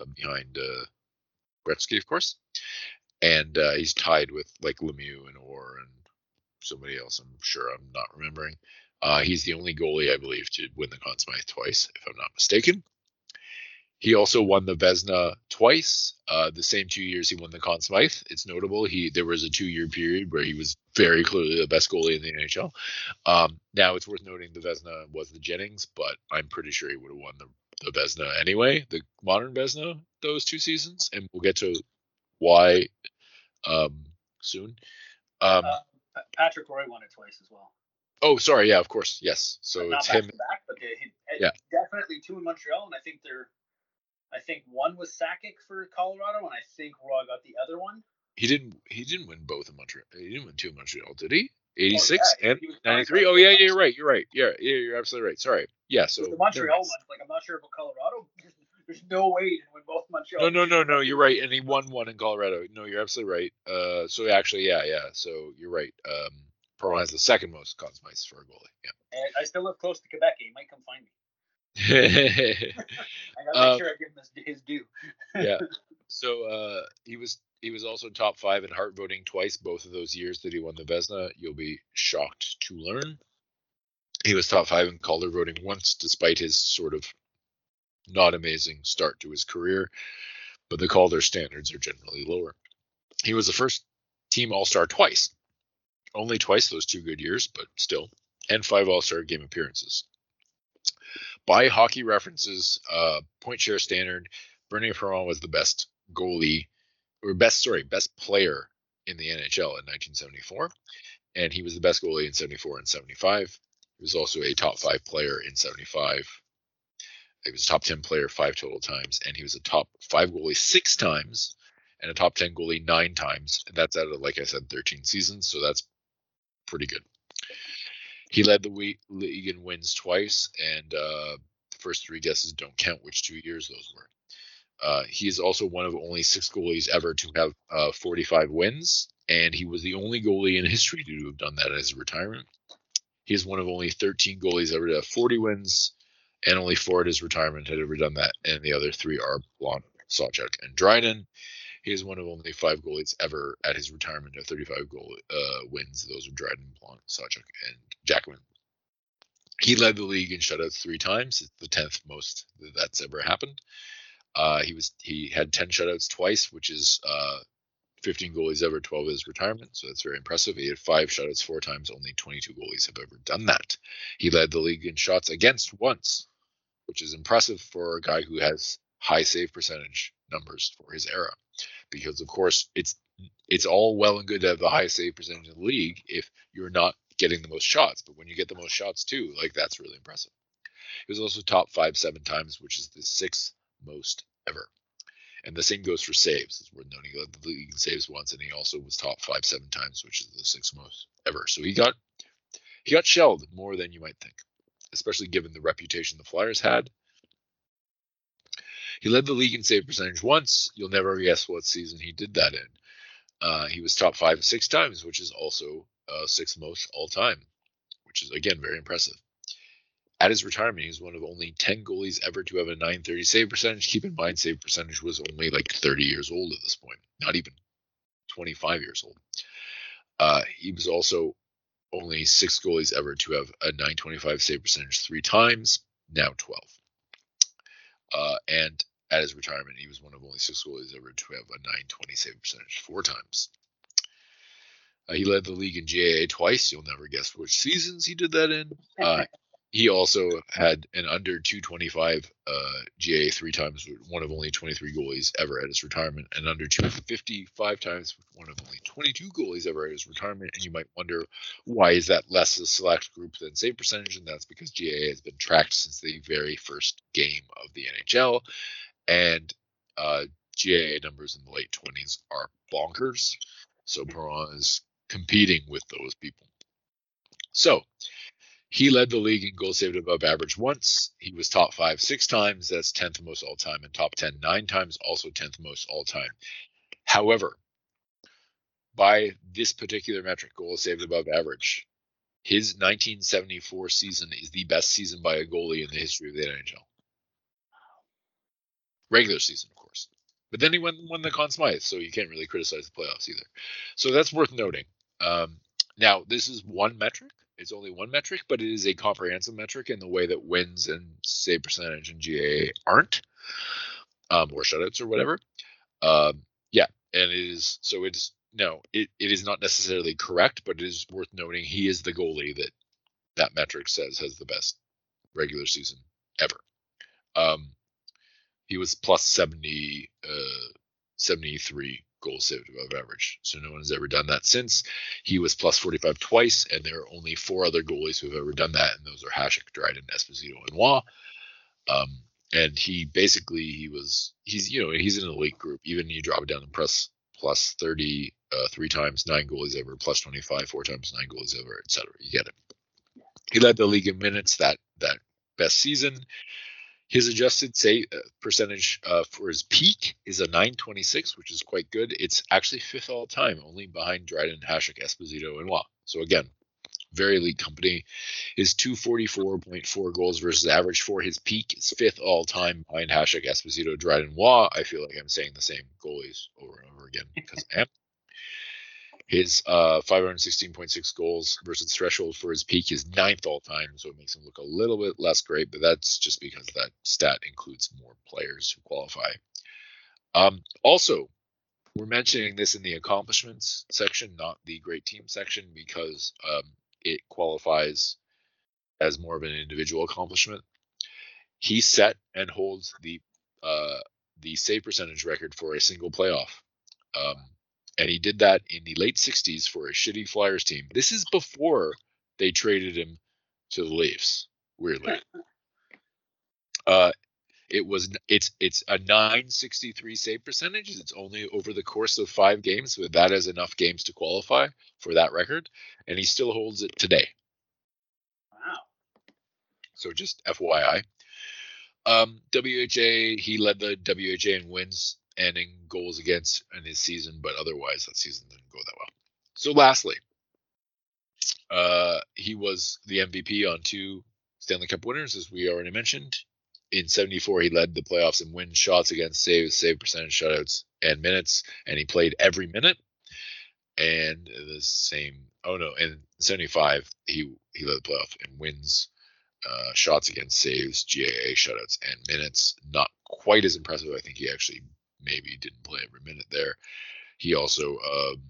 uh, behind uh, Gretzky, of course. And uh, he's tied with like Lemieux and Orr and somebody else. I'm sure I'm not remembering. Uh, he's the only goalie, I believe, to win the Conn Smythe twice, if I'm not mistaken. He also won the Vezina twice. Uh, the same two years he won the Conn Smythe. It's notable. He there was a two-year period where he was very clearly the best goalie in the NHL. Um, now it's worth noting the Vezina was the Jennings, but I'm pretty sure he would have won the the Vezina anyway, the modern Vezina those two seasons, and we'll get to why um, soon. Um, uh, Patrick Roy won it twice as well. Oh, sorry. Yeah, of course. Yes. So it's him. Back, but they, yeah. definitely two in Montreal, and I think they're. I think one was Sakic for Colorado, and I think Roy got the other one. He didn't. He didn't win both in Montreal. He didn't win two in Montreal, did he? 86 oh, yeah. and 93. Oh yeah, yeah, you're right. You're right. Yeah, yeah, you're absolutely right. Sorry. Yeah. So the Montreal one, like I'm not sure about Colorado. There's no way he win both Montreal. No, no, no, no. You're right, and he won one in Colorado. No, you're absolutely right. Uh, so actually, yeah, yeah. So you're right. Um, Parent has the second most Smythes for a goalie. Yeah. And I still live close to Quebec. He might come find me. I gotta make um, sure I give him his, his due. yeah. So uh, he was he was also top five in heart voting twice, both of those years that he won the Vezina. You'll be shocked to learn. He was top five in Calder voting once, despite his sort of not amazing start to his career, but the Calder standards are generally lower. He was the first team All Star twice, only twice those two good years, but still, and five All Star game appearances. By hockey references, uh, point share standard, Bernie Parent was the best goalie or best sorry best player in the NHL in 1974, and he was the best goalie in 74 and 75. He was also a top five player in 75. He was a top 10 player five total times, and he was a top five goalie six times, and a top 10 goalie nine times. That's out of, like I said, 13 seasons, so that's pretty good. He led the league in wins twice, and uh, the first three guesses don't count which two years those were. Uh, he is also one of only six goalies ever to have uh, 45 wins, and he was the only goalie in history to have done that as a retirement. He is one of only 13 goalies ever to have 40 wins, and only four at his retirement had ever done that, and the other three are Plante, Sawchuk, and Dryden. He is one of only five goalies ever at his retirement to have 35 goal uh, wins. Those are Dryden, Plante, Sawchuk, and Jackman. He led the league in shutouts three times. It's the tenth most that's ever happened. Uh, he was he had 10 shutouts twice, which is uh, 15 goalies ever, 12 his retirement. So that's very impressive. He had five shutouts four times. Only 22 goalies have ever done that. He led the league in shots against once, which is impressive for a guy who has high save percentage numbers for his era. Because of course it's it's all well and good to have the highest save percentage in the league if you're not getting the most shots. But when you get the most shots too, like that's really impressive. He was also top five seven times, which is the sixth most ever. And the same goes for saves. It's worth noting that the league saves once, and he also was top five seven times, which is the sixth most ever. So he got he got shelled more than you might think, especially given the reputation the Flyers had. He led the league in save percentage once. You'll never guess what season he did that in. Uh, he was top five six times, which is also uh, sixth most all time, which is again very impressive. At his retirement, he was one of only 10 goalies ever to have a 930 save percentage. Keep in mind, save percentage was only like 30 years old at this point, not even 25 years old. Uh, he was also only six goalies ever to have a 925 save percentage three times, now 12. Uh, and at his retirement, he was one of only six goalies ever to have a 920 save percentage four times. Uh, he led the league in GAA twice. You'll never guess which seasons he did that in. Uh, he also had an under 225 uh, GAA three times, one of only 23 goalies ever at his retirement, and under 255 times, one of only 22 goalies ever at his retirement. And you might wonder why is that less a select group than save percentage? And that's because GAA has been tracked since the very first game of the NHL, and uh, GAA numbers in the late 20s are bonkers. So Parent is competing with those people. So he led the league in goals saved above average once. He was top five six times. That's 10th most all time. And top 10 nine times, also 10th most all time. However, by this particular metric, goals saved above average, his 1974 season is the best season by a goalie in the history of the NHL. Regular season, of course. But then he won, won the Conn Smythe, so you can't really criticize the playoffs either. So that's worth noting. Um, now, this is one metric. It's only one metric, but it is a comprehensive metric in the way that wins and save percentage and GA aren't, um, or shutouts or whatever. Um, yeah, and it is so it's no, it, it is not necessarily correct, but it is worth noting he is the goalie that that metric says has the best regular season ever. Um, he was plus 70, uh, 73 goals saved above average. So no one has ever done that since. He was plus 45 twice, and there are only four other goalies who have ever done that, and those are Hasek, Dryden, Esposito, and Roy. Um, and he basically he was he's you know he's in an elite group. Even you drop it down to plus plus 30 uh, three times, nine goalies ever, plus 25 four times, nine goalies ever, etc. You get it. He led the league in minutes that that best season. His adjusted say uh, percentage uh, for his peak is a 926, which is quite good. It's actually fifth all time, only behind Dryden, Hasek, Esposito, and Roy. So again, very elite company. His 244.4 goals versus average for his peak is fifth all time behind Hasek, Esposito, Dryden, Roy. I feel like I'm saying the same goalies over and over again because I am. His uh, 516.6 goals versus threshold for his peak is ninth all time, so it makes him look a little bit less great, but that's just because that stat includes more players who qualify. Um, also, we're mentioning this in the accomplishments section, not the great team section, because um, it qualifies as more of an individual accomplishment. He set and holds the uh, the save percentage record for a single playoff. Um, and he did that in the late 60s for a shitty Flyers team. This is before they traded him to the Leafs, weirdly. Uh, it was it's it's a 963 save percentage. It's only over the course of five games, but that is enough games to qualify for that record, and he still holds it today. Wow. So just FYI. Um, WHA, he led the WHA in wins and in goals against in his season, but otherwise that season didn't go that well. So lastly, uh, he was the MVP on two Stanley Cup winners, as we already mentioned. In 74, he led the playoffs in wins, shots against, saves, save percentage, shutouts, and minutes, and he played every minute. And the same, oh no, in 75, he he led the playoff in wins, uh, shots against, saves, GAA, shutouts, and minutes. Not quite as impressive. I think he actually maybe didn't play every minute there. He also, um,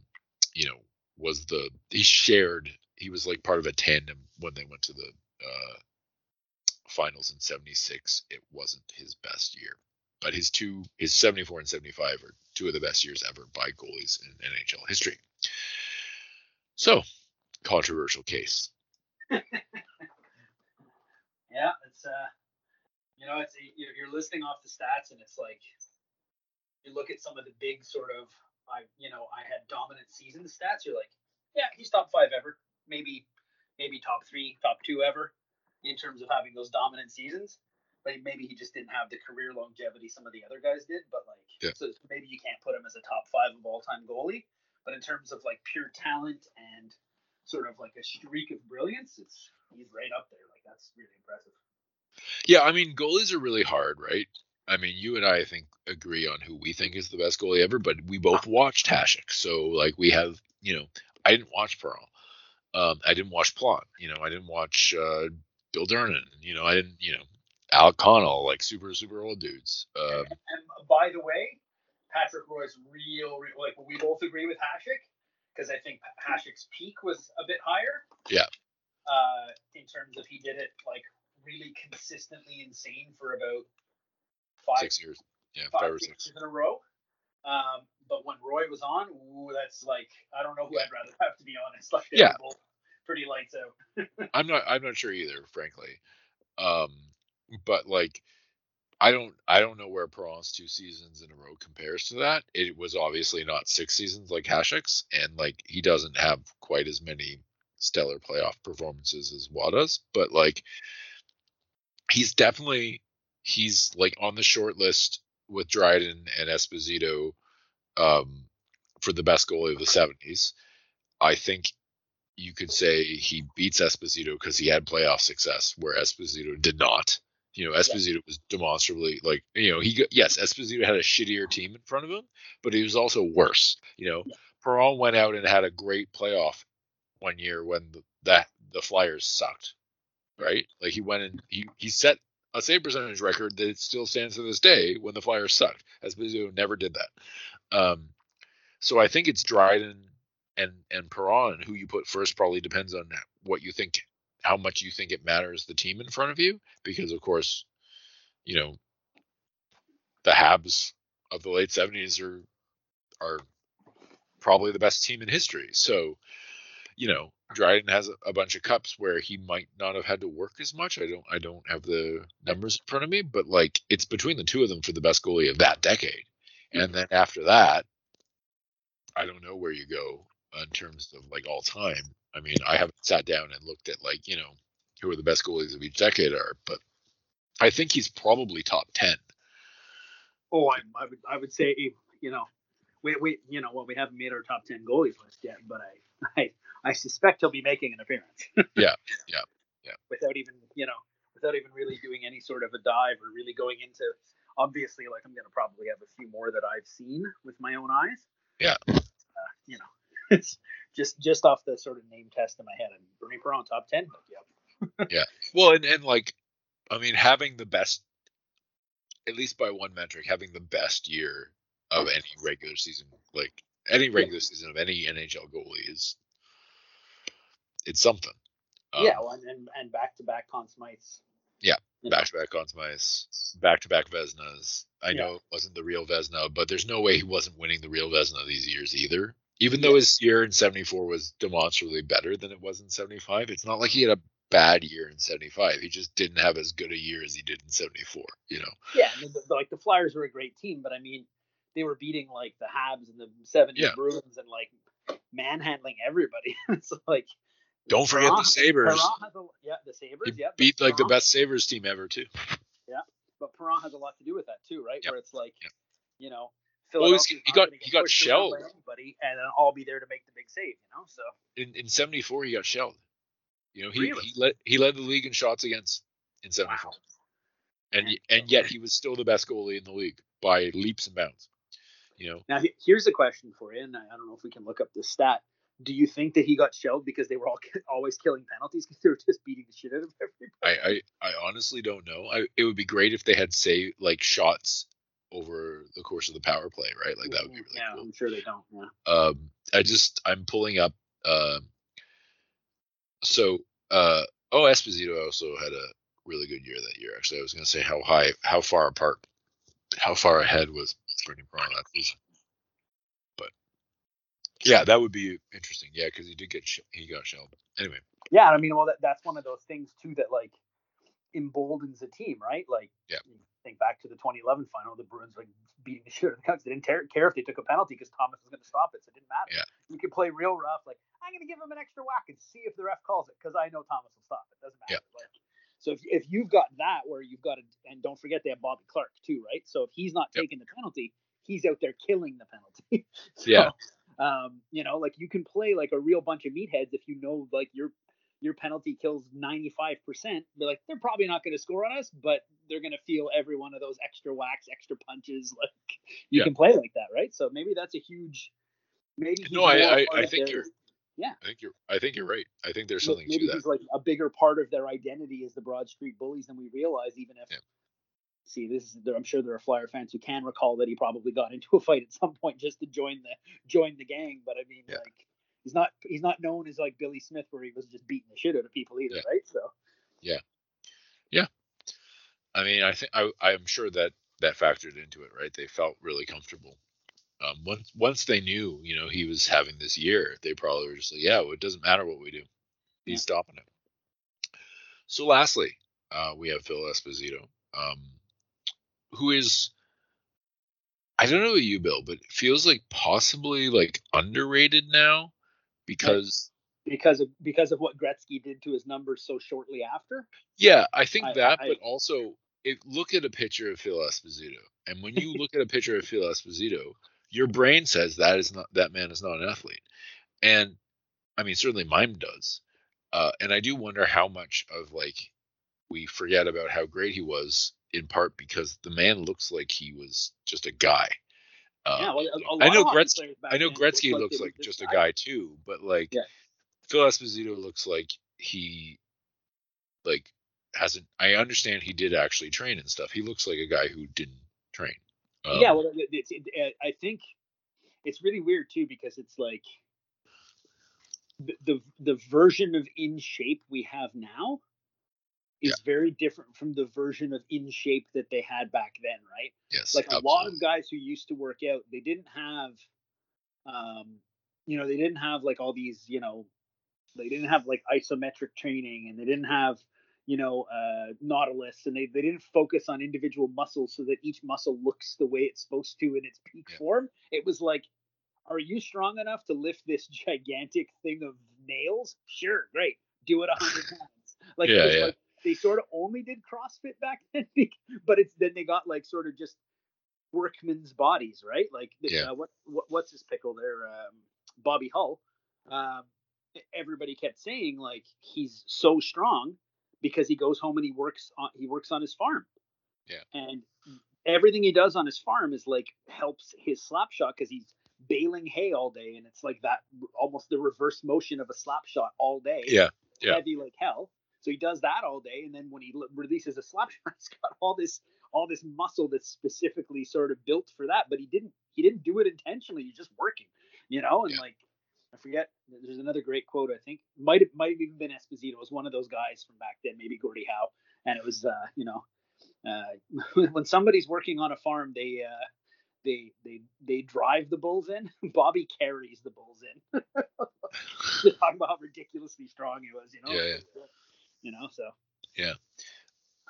you know, was the he shared. He was like part of a tandem when they went to the uh, finals in '76. It wasn't his best year, but his two, his '74 and '75 are two of the best years ever by goalies in NHL history. So, controversial case. yeah, it's uh, you know, it's you're, you're listing off the stats, and it's like you look at some of the big sort of I you know I had dominant season stats. You're like, yeah, he's top five ever, maybe maybe top three, top two ever in terms of having those dominant seasons. But maybe he just didn't have the career longevity some of the other guys did. But like, yeah. so maybe you can't put him as a top five of all time goalie. But in terms of like pure talent and sort of like a streak of brilliance, it's he's right up there. Like that's really impressive. Yeah, I mean goalies are really hard, right? I mean, you and I, I think, agree on who we think is the best goalie ever, but we both watched Hasek. So, like, we have, you know, I didn't watch Parent. Um, I didn't watch Plante. You know, I didn't watch uh, Bill Durnan. You know, I didn't, you know, Al Connell, like super super old dudes. Um, and by the way, Patrick Roy's real, real like we both agree with Hasek because I think Hasek's peak was a bit higher. Yeah. Uh, in terms of he did it like really consistently insane for about five six years. Yeah, five, five or six six. in a row. Um, but when Roy was on, ooh, that's like I don't know who I'd rather have to be honest. Like Yeah. pretty lights out. I'm not I'm not sure either, frankly. Um, but like I don't I don't know where Parent's two seasons in a row compares to that. It was obviously not six seasons like Hasek's, and like he doesn't have quite as many stellar playoff performances as Roy's, but like he's definitely he's like on the short list with Dryden and Esposito um, for the best goalie of the 70s. I think you could say he beats Esposito because he had playoff success, where Esposito did not. You know, Esposito was demonstrably like, you know, he got, yes, Esposito had a shittier team in front of him, but he was also worse. You know, Parent went out and had a great playoff one year when the, that the Flyers sucked, right? Like he went and he he set a save percentage record that still stands to this day when the Flyers sucked. as Esposito never did that. Um, so I think it's Dryden and and Parent who you put first probably depends on what you think, how much you think it matters the team in front of you, because of course, you know, the Habs of the late '70s are are probably the best team in history. So, you know, Dryden has a, a bunch of cups where he might not have had to work as much. I don't I don't have the numbers in front of me, but like it's between the two of them for the best goalie of that decade. And mm-hmm. then after that, I don't know where you go in terms of like all time. I mean, I haven't sat down and looked at like, you know, who are the best goalies of each decade are, but I think he's probably top 10. Oh, I, I would I would say you know we we you know well we haven't made our top ten goalies list yet, but I I I suspect he'll be making an appearance. Yeah, yeah, yeah. Without even you know without even really doing any sort of a dive or really going into obviously like I'm gonna probably have a few more that I've seen with my own eyes. Yeah. Uh, you know, it's just just off the sort of name test in my head. And Bernie Parent top ten. Yep. Yeah. Well, and, and like, I mean, having the best, at least by one metric, having the best year of any regular season, like any regular season of any NHL goalie is, it's something. Um, yeah, well, and and, back to back Conn Smythes. Yeah, back to back Conn Smythes, back to back Vezinas. I Yeah. know it wasn't the real Vezina, but there's no way he wasn't winning the real Vezina these years either. Even though his year in 74 was demonstrably better than it was in 75, it's not like he had a bad year in 75. He just didn't have as good a year as he did in 74, you know? Yeah, I mean, the, the- like the Flyers were a great team, but I mean, they were beating like the Habs and the '70s Yeah. Bruins and like manhandling everybody. it's like Don't forget Parent- the Sabres. Parent has a, yeah, the Sabres. He yeah, beat like the best Sabres team ever, too. Yeah, but Parent has a lot to do with that too, right? Yep. Where it's like, Yep. you know, Well, he got- he got pushed around by shelled. anybody, and then I'll be there to make the big save. You know, so In, in 74, he got shelled. You know, he, Really? he led he led the league in shots against in 74. And y- and yet he was still the best goalie in the league by leaps and bounds. You know, now here's a question for you, and I I don't know if we can look up this stat. Do you think that he got shelled because they were all always killing penalties because they were just beating the shit out of everybody? I, I, I honestly don't know. I, it would be great if they had say like shots over the course of the power play, right? Like that would be really yeah, cool. I'm sure they don't. Yeah. Um, I just I'm pulling up. Um, so uh, oh, Esposito also had a really good year that year. Actually, I was going to say how high, how far apart, how far ahead was Bernie Parent that season. Yeah, that would be interesting. Yeah, because he did get sh- he got shelled. Anyway, Yeah, I mean, well, that, that's one of those things too that like emboldens a team, right? Like, Yeah. think back to the 2011 final, the Bruins like beating the shit out of the Canucks. They didn't care, care if they took a penalty because Thomas was going to stop it, so it didn't matter. Yeah. You could play real rough, like I'm going to give him an extra whack and see if the ref calls it because I know Thomas will stop it. Doesn't matter. Yeah. Like, so if, if you've got that where you've got to, and don't forget they have Bobby Clarke too, right? So if he's not Yep. taking the penalty, he's out there killing the penalty. so, Yeah. Um, you know, like you can play like a real bunch of meatheads if you know like your your penalty kills 95%. They're like, they're probably not going to score on us, but they're going to feel every one of those extra whacks, extra punches. Like you Yeah. can play like that, right? So maybe that's a huge. Maybe No, I- I- I think their- you're- Yeah, I think you're. I think you're right. I think there's something maybe to that. like a bigger part of their identity is the Broad Street Bullies than we realize. Even if, Yeah. See, this is i'm sure there are Flyer fans who can recall that he probably got into a fight at some point just to join the join the gang. But I mean, Yeah. like, he's not he's not known as like Billy Smith where he was just beating the shit out of people either, Yeah. right? So Yeah. Yeah. I mean, I think I, I'm sure that that factored into it, right? They felt really comfortable. Um, once once they knew, you know, he was having this year, they probably were just like, yeah, well, it doesn't matter what we do, he's Yeah. stopping it. So, lastly, uh, we have Phil Esposito, um, who is, I don't know about you, Bill, but it feels like possibly like underrated now because because of because of what Gretzky did to his numbers so shortly after. Yeah, I think I- that, I- but also it, look at a picture of Phil Esposito, and when you look at a picture of Phil Esposito, your brain says that is not that man is not an athlete, and I mean certainly mine does, uh, and I do wonder how much of like we forget about how great he was in part because the man looks like he was just a guy. Uh, yeah, well, a, I know Gretzky. I know Gretzky looks like were just a guy too, but like Yeah. Phil Esposito looks like he like hasn't. I understand he did actually train and stuff. He looks like a guy who didn't train. Um, yeah, well, it, it's it, uh, I think it's really weird too because it's like the the, the version of in shape we have now is very different from the version of in shape that they had back then, right? yes, Like a lot of guys who used to work out, they didn't have, um, you know, they didn't have like all these, you know, they didn't have like isometric training and they didn't have you know uh nautilus and they, they didn't focus on individual muscles so that each muscle looks the way it's supposed to in its peak Yeah. form it was like are you strong enough to lift this gigantic thing of nails sure great do it a hundred times like Yeah, yeah. like they sort of only did crossfit back then but it's then they got like sort of just workmen's bodies right like Yeah. uh, what, what what's his pickle there um bobby hull um everybody kept saying like he's so strong because he goes home and he works on he works on his farm. Yeah. And everything he does on his farm is like helps his slap shot because he's baling hay all day and it's like that almost the reverse motion of a slap shot all day. Yeah, yeah. Heavy like hell. So he does that all day and then when he l- releases a slap shot, he's got all this all this muscle that's specifically sort of built for that, but he didn't he didn't do it intentionally. He's just working, you know, and Yeah. like I forget. There's another great quote. I think might have might have even been Esposito. It was one of those guys from back then, maybe Gordie Howe, and it was uh, you know, uh, when somebody's working on a farm, they uh, they they they drive the bulls in. Bobby carries the bulls in. Talking about how ridiculously strong he was, you know. Yeah, yeah. You know, so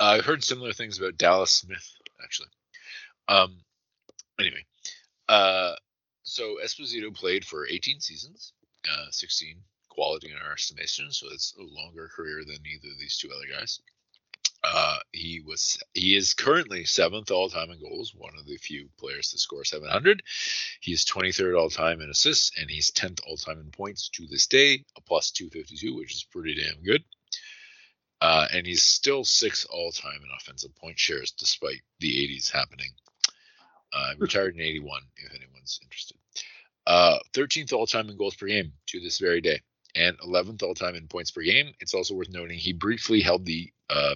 Uh, I've heard similar things about Dallas Smith actually. Um, anyway, uh, so Esposito played for 18 seasons, uh, 16 quality in our estimation, so it's a longer career than either of these two other guys. Uh, he was he is currently seventh all time in goals, one of the few players to score 700. He's 23rd all time in assists, and he's 10th all time in points to this day, a plus 252, which is pretty damn good. Uh, and he's still sixth all time in offensive point shares despite the 80s happening. Uh, retired in 81, if anyone's interested. Uh, 13th all time in goals per game to this very day, and 11th all time in points per game. It's also worth noting he briefly held the uh,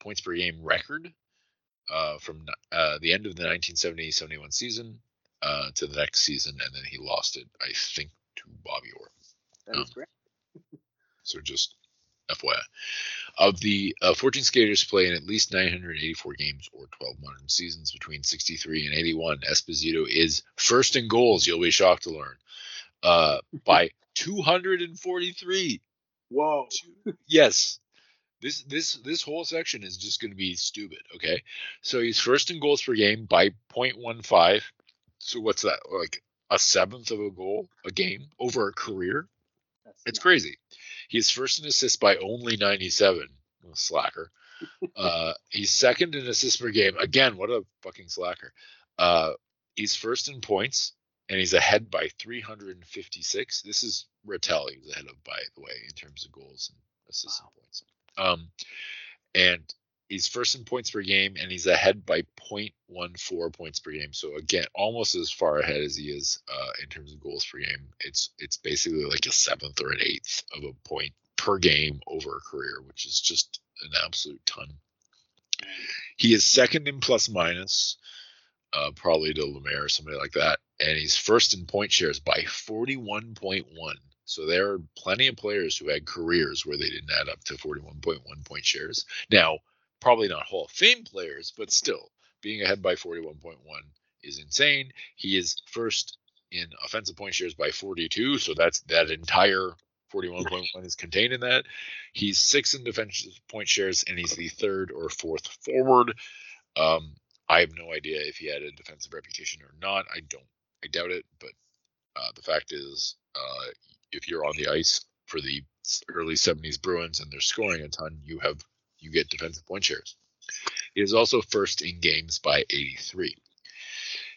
points per game record uh, from uh, the end of the 1970-71 season uh, to the next season, and then he lost it, I think, to Bobby Orr. that is Um, great. So just FYI. Of the uh, 14 skaters play in at least 984 games or 12 modern seasons between 63 and 81, Esposito is first in goals. You'll be shocked to learn uh, by 243. Whoa. Yes. This this this whole section is just going to be stupid. Okay, so he's first in goals per game by 0.15. So what's that? Like a seventh of a goal a game over a career? That's It's nuts. crazy. He's first in assists by only 97. Oh, slacker. uh, he's second in assists per game. Again, what a fucking slacker. Uh, he's first in points, and he's ahead by 356. This is Ratelle he was ahead of, by the way, in terms of goals and assists Wow. and points. Um, and he's first in points per game, and he's ahead by 0.14 points per game. So again, almost as far ahead as he is uh, in terms of goals per game. It's it's basically like a seventh or an eighth of a point per game over a career, which is just an absolute ton. He is second in plus minus, uh, probably to Lemaire or somebody like that, and he's first in point shares by 41.1. So there are plenty of players who had careers where they didn't add up to 41.1 point shares. Now, probably not Hall of Fame players, but still being ahead by 41.1 is insane. He is first in offensive point shares by 42, so that's that entire 41.1 is contained in that. He's sixth in defensive point shares, and he's the third or fourth forward. Um, I have no idea if he had a defensive reputation or not. I don't. I doubt it. But uh, the fact is, uh, if you're on the ice for the early 70s Bruins and they're scoring a ton, you have you get defensive point shares. He is also first in games by 83.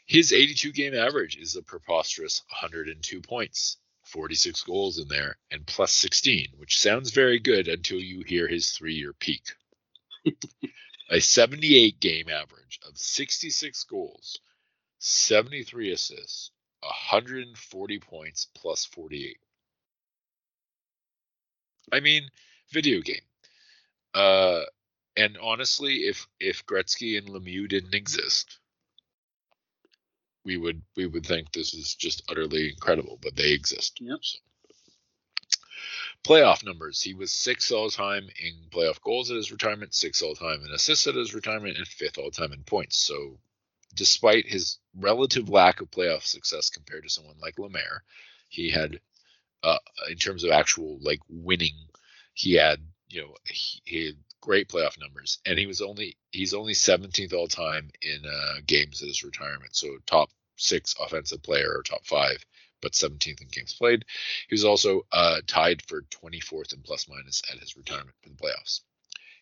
His 82 game average is a preposterous 102 points, 46 goals in there, and plus 16, which sounds very good until you hear his three year peak. a 78 game average of 66 goals, 73 assists, 140 points plus 48. I mean, video game. Uh, and honestly, if if Gretzky and Lemieux didn't exist, we would we would think this is just utterly incredible, but they exist. Yep. So. Playoff numbers: He was sixth all time in playoff goals at his retirement, sixth all time in assists at his retirement, and fifth all time in points. So, despite his relative lack of playoff success compared to someone like Lemaire, he had, uh, in terms of actual like winning, he had you know he, he had great playoff numbers, and he was only he's only 17th all time in uh, games at his retirement. So top six offensive player or top five, but 17th in games played. He was also uh, tied for 24th in plus minus at his retirement in the playoffs.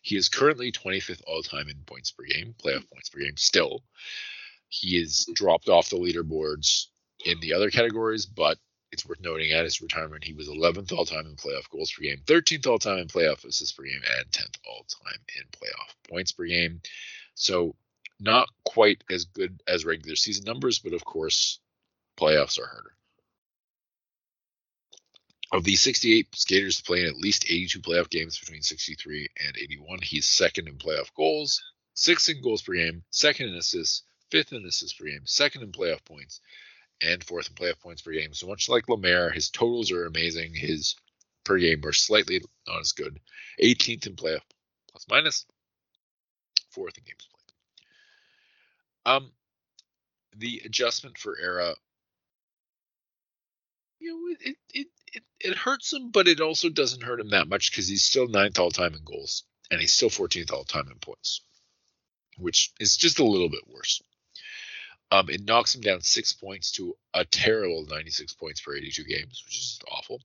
He is currently 25th all time in points per game, playoff points per game. Still, he is dropped off the leaderboards in the other categories, but it's worth noting at his retirement, he was 11th all time in playoff goals per game, 13th all time in playoff assists per game, and 10th all time in playoff points per game. So, not quite as good as regular season numbers, but of course, playoffs are harder. Of the 68 skaters to play in at least 82 playoff games between 63 and 81, he's second in playoff goals, sixth in goals per game, second in assists, fifth in assists per game, second in playoff points, and fourth in playoff points per game. So much like Lemaire, his totals are amazing. His per game are slightly not as good. 18th in playoff plus minus, fourth in games played. Um, the adjustment for era, you know, it it it, it hurts him, but it also doesn't hurt him that much because he's still ninth all time in goals and he's still 14th all time in points, which is just a little bit worse. Um, it knocks him down six points to a terrible 96 points per 82 games, which is awful.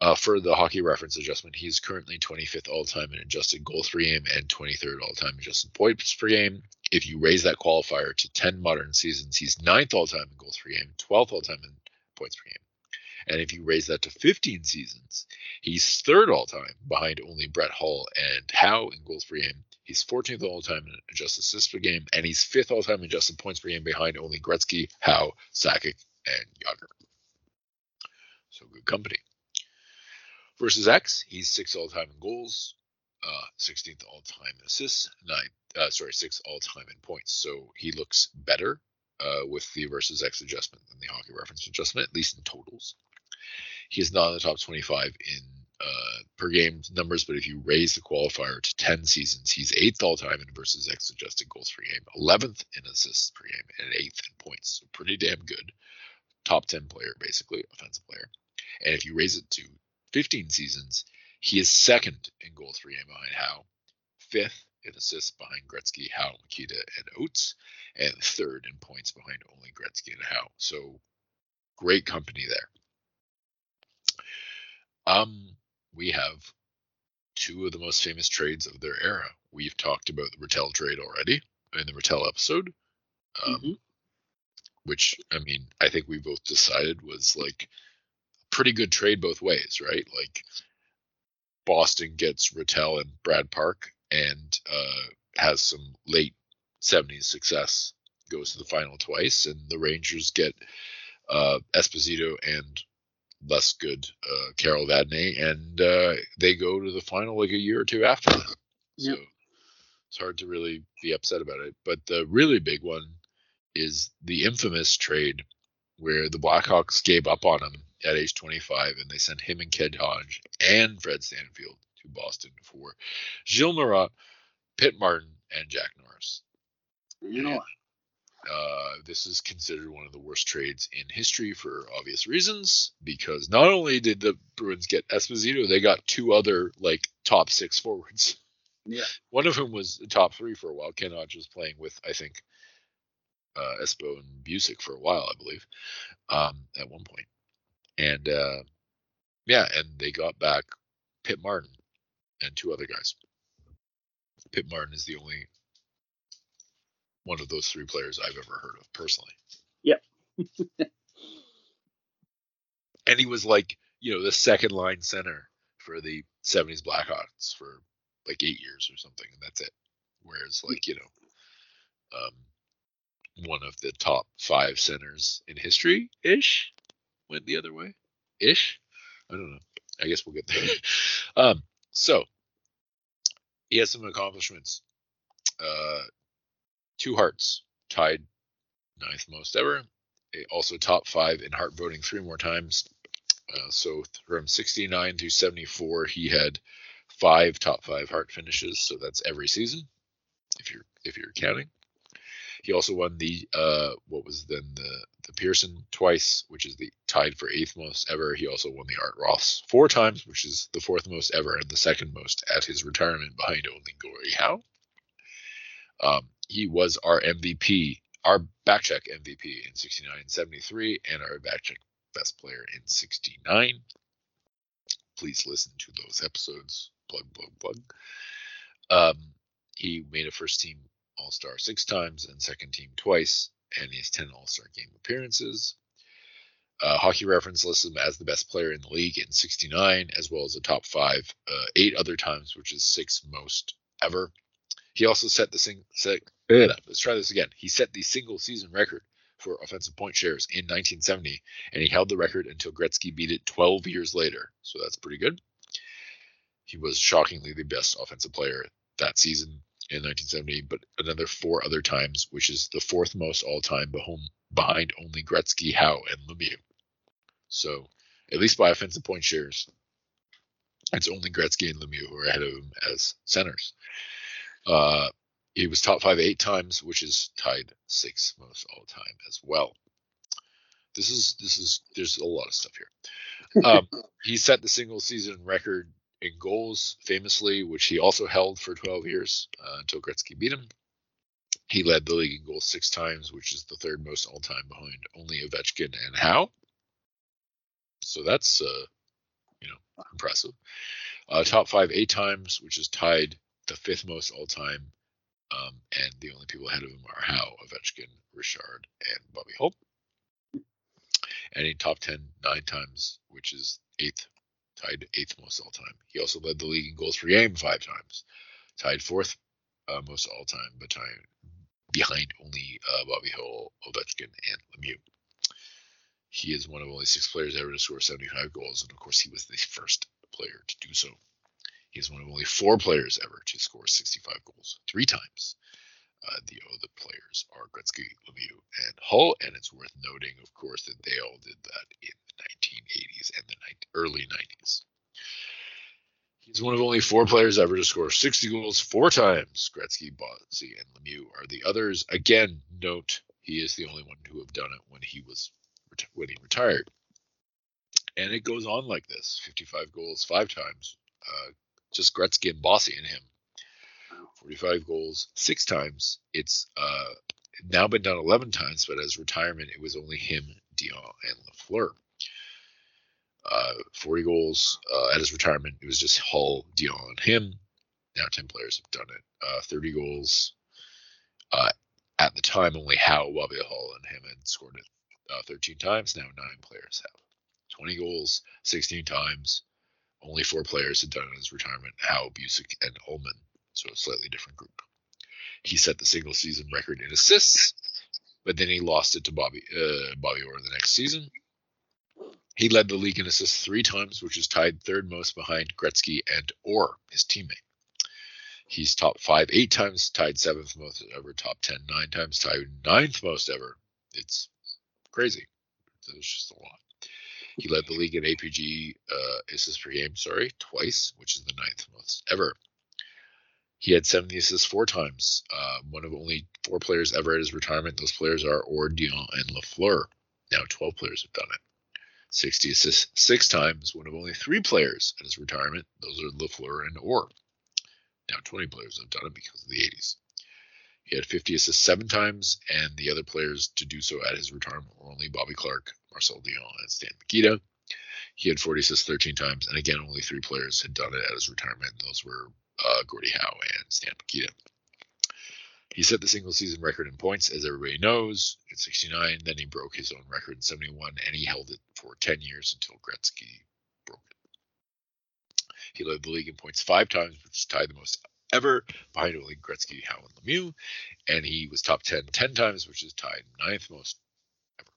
Uh, for the hockey reference adjustment, he's currently 25th all time in adjusted goals per game and 23rd all time in adjusted points per game. If you raise that qualifier to 10 modern seasons, he's 9th all time in goals per game, 12th all time in points per game. And if you raise that to 15 seasons, he's third all time behind only Brett Hull and Howe in goals per game, He's 14th all time in adjusted assists per game, and he's fifth all time in adjusted points per game behind only Gretzky, Howe, Sakic, and Jagr. So good company. Versus X, he's sixth all time in goals, uh, 16th all time in assists, ninth, uh, sorry, sixth all time in points. So he looks better uh, with the versus X adjustment than the hockey reference adjustment, at least in totals. He is not in the top 25 in uh, per game numbers, but if you raise the qualifier to 10 seasons, he's eighth all time in versus X adjusted goals per game, 11th in assists per game, and eighth in points. So pretty damn good. Top 10 player, basically, offensive player. And if you raise it to 15 seasons, he is second in goals per game behind Howe, fifth in assists behind Gretzky, Howe, Mikita, and Oates, and third in points behind only Gretzky and Howe. So great company there. Um, we have two of the most famous trades of their era. We've talked about the Ratelle trade already in the Ratelle episode, um, mm-hmm. which I mean, I think we both decided was like a pretty good trade both ways, right? Like Boston gets Ratelle and Brad Park, and uh, has some late 70s success. Goes to the final twice, and the Rangers get uh, Esposito and less good uh, Carol Vadnais, and uh, they go to the final like a year or two after that. So yep. it's hard to really be upset about it. But the really big one is the infamous trade where the Blackhawks gave up on him at age 25, and they sent him and Ken Hodge and Fred Stanfield to Boston for Gilles Marotte, Pit Martin, and Jack Norris. You know, uh, this is considered one of the worst trades in history for obvious reasons because not only did the Bruins get Esposito, they got two other like top six forwards. Yeah. One of whom was top three for a while. Ken Hodge was playing with, I think, uh, Espo and Bucyk for a while, I believe, um, at one point. And uh, yeah, and they got back Pit Martin and two other guys. Pit Martin is the only one of those three players I've ever heard of personally. Yep. and he was like, you know, the second line center for the 70s Blackhawks for like eight years or something, and that's it. Whereas, like, you know, um, one of the top five centers in history ish went the other way ish. I don't know. I guess we'll get there. um, so he has some accomplishments. Uh, two Harts, tied ninth most ever. Also top five in Hart voting three more times. Uh, so from 69 to 74, he had five top five Hart finishes. So that's every season, if you're if you're counting. He also won the uh, what was then the the Pearson twice, which is the tied for eighth most ever. He also won the Art Ross four times, which is the fourth most ever and the second most at his retirement, behind only Gordie Howe. Um, he was our MVP, our backcheck MVP in 69 and 73, and our backcheck best player in 69. Please listen to those episodes. Plug, plug, plug. Um, he made a first team All Star six times and second team twice, and he has 10 All Star game appearances. Uh, Hockey Reference lists him as the best player in the league in 69, as well as the top five uh, eight other times, which is six most ever. He also set the sing- set, let's try this again. He set the single season record for offensive point shares in 1970, and he held the record until Gretzky beat it 12 years later. So that's pretty good. He was shockingly the best offensive player that season in 1970, but another four other times, which is the fourth most all time behind only Gretzky, Howe, and Lemieux. So, at least by offensive point shares, it's only Gretzky and Lemieux who are ahead of him as centers. Uh, he was top five eight times, which is tied sixth most all time as well. This is this is there's a lot of stuff here. Um, he set the single season record in goals famously, which he also held for 12 years uh, until Gretzky beat him. He led the league in goals six times, which is the third most all time behind only Ovechkin and Howe. So that's uh, you know impressive. Uh, top five eight times, which is tied the fifth most all time. Um, and the only people ahead of him are Howe, Ovechkin, Richard, and Bobby Hull. And he top 10 nine times, which is eighth, tied eighth most all time. He also led the league in goals per game five times, tied fourth uh, most all time, but time behind only uh, Bobby Hull, Ovechkin, and Lemieux. He is one of only six players ever to score 75 goals, and of course, he was the first player to do so. He's one of only four players ever to score 65 goals three times. Uh, the other players are Gretzky, Lemieux, and Hull, and it's worth noting, of course, that they all did that in the 1980s and the early 90s. He's one of only four players ever to score 60 goals four times. Gretzky, Bossy, and Lemieux are the others. Again, note he is the only one who have done it when he was when he retired. And it goes on like this: 55 goals five times. Uh, just Gretzky and Bossy in him. 45 goals six times. It's uh, now been done 11 times, but as retirement, it was only him, Dionne, and Lafleur. Uh, 40 goals uh, at his retirement, it was just Hull, Dionne, and him. Now 10 players have done it. Uh, 30 goals uh, at the time, only Howe, Bobby Hull, and him had scored it uh, 13 times. Now nine players have. 20 goals 16 times. Only four players had done it in his retirement: Howe, Bucyk, and Ullman. so a slightly different group. He set the single season record in assists, but then he lost it to Bobby uh, Bobby Orr the next season. He led the league in assists three times, which is tied third most behind Gretzky and Orr, his teammate. He's top five eight times, tied seventh most ever, top ten nine times, tied ninth most ever. It's crazy. It's just a lot. He led the league in APG uh, assists per game, sorry, twice, which is the ninth most ever. He had 70 assists four times, uh, one of only four players ever at his retirement. Those players are Orr, Dionne, and Lafleur. Now 12 players have done it. 60 assists six times, one of only three players at his retirement. Those are Lafleur and Orr. Now 20 players have done it because of the 80s. He had 50 assists seven times, and the other players to do so at his retirement were only Bobby Clarke, Marcel Dionne, and Stan Mikita. He had 40 assists 13 times, and again, only three players had done it at his retirement. Those were uh, Gordie Howe and Stan Mikita. He set the single season record in points, as everybody knows, in 69. Then he broke his own record in 71, and he held it for 10 years until Gretzky broke it. He led the league in points five times, which tied the most ever, behind only Gretzky, Howe, and Lemieux. And he was top 10 10 times, which is tied ninth most ever.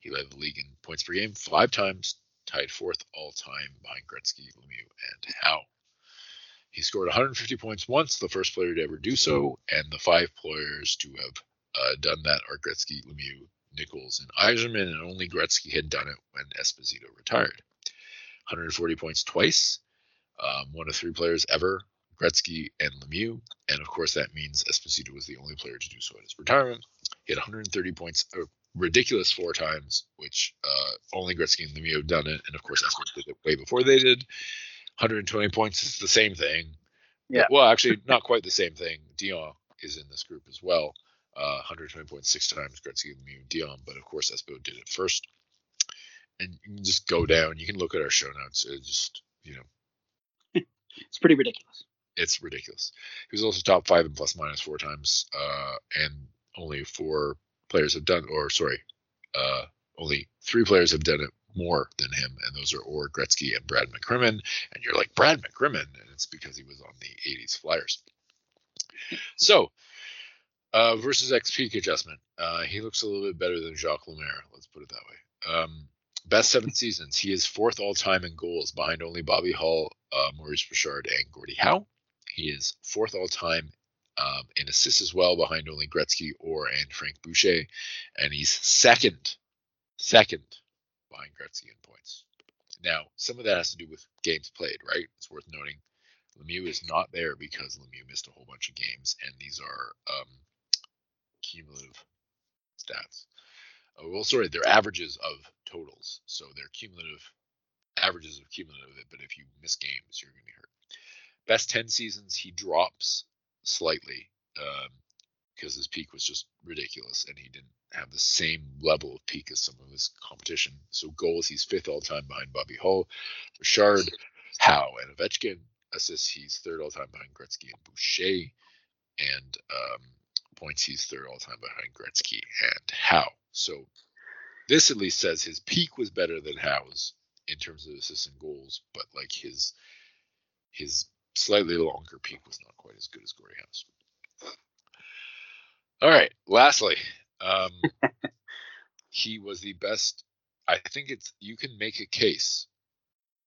He led the league in points per game five times, tied fourth all time behind Gretzky, Lemieux, and Howe. He scored 150 points once, the first player to ever do so, and the five players to have uh, done that are Gretzky, Lemieux, Nicholls, and Yzerman, and only Gretzky had done it when Esposito retired. 140 points twice, um, one of three players ever, Gretzky and Lemieux, and of course that means Esposito was the only player to do so at his retirement. He had 130 points, a ridiculous four times, which uh, only Gretzky and Lemieux have done it, and of course Esposito did it way before they did. 120 points is the same thing. Yeah. Well, actually, not quite the same thing. Dionne is in this group as well. Uh, 120 points six times Gretzky and Dionne, but of course Espo did it first. And you can just go down. You can look at our show notes. It's just you know, it's pretty ridiculous. It's ridiculous. He was also top five in plus minus four times, uh, and only four players have done, or sorry, uh, only three players have done it more than him, and those are Orr, Gretzky, and Brad McCrimmon. And you're like, Brad McCrimmon, and it's because he was on the 80s Flyers. So, uh, versus XP adjustment, uh, he looks a little bit better than Jacques Lemaire. Let's put it that way. Um, best seven seasons. He is fourth all time in goals, behind only Bobby Hull, uh, Maurice Richard, and Gordie Howe. He is fourth all time um, in assists as well, behind only Gretzky, Orr and Frank Boucher. And he's second, second behind Gretzky in points. Now, some of that has to do with games played, right? It's worth noting. Lemieux is not there because Lemieux missed a whole bunch of games, and these are um, cumulative stats. Oh, well, sorry, they're averages of totals, so they're cumulative averages of cumulative. But if you miss games, you're going to be hurt. Best ten seasons, he drops slightly um, because his peak was just ridiculous, and he didn't have the same level of peak as some of his competition. So goals, he's fifth all time behind Bobby Hull, Richard, Howe, and Ovechkin. Assists, he's third all time behind Gretzky and Boucher, and um, points, he's third all time behind Gretzky and Howe. So this at least says his peak was better than Howe's in terms of assists and goals, but like his his slightly longer peak was not quite as good as Gordie Howe's. All right. Lastly, um, he was the best. I think it's you can make a case,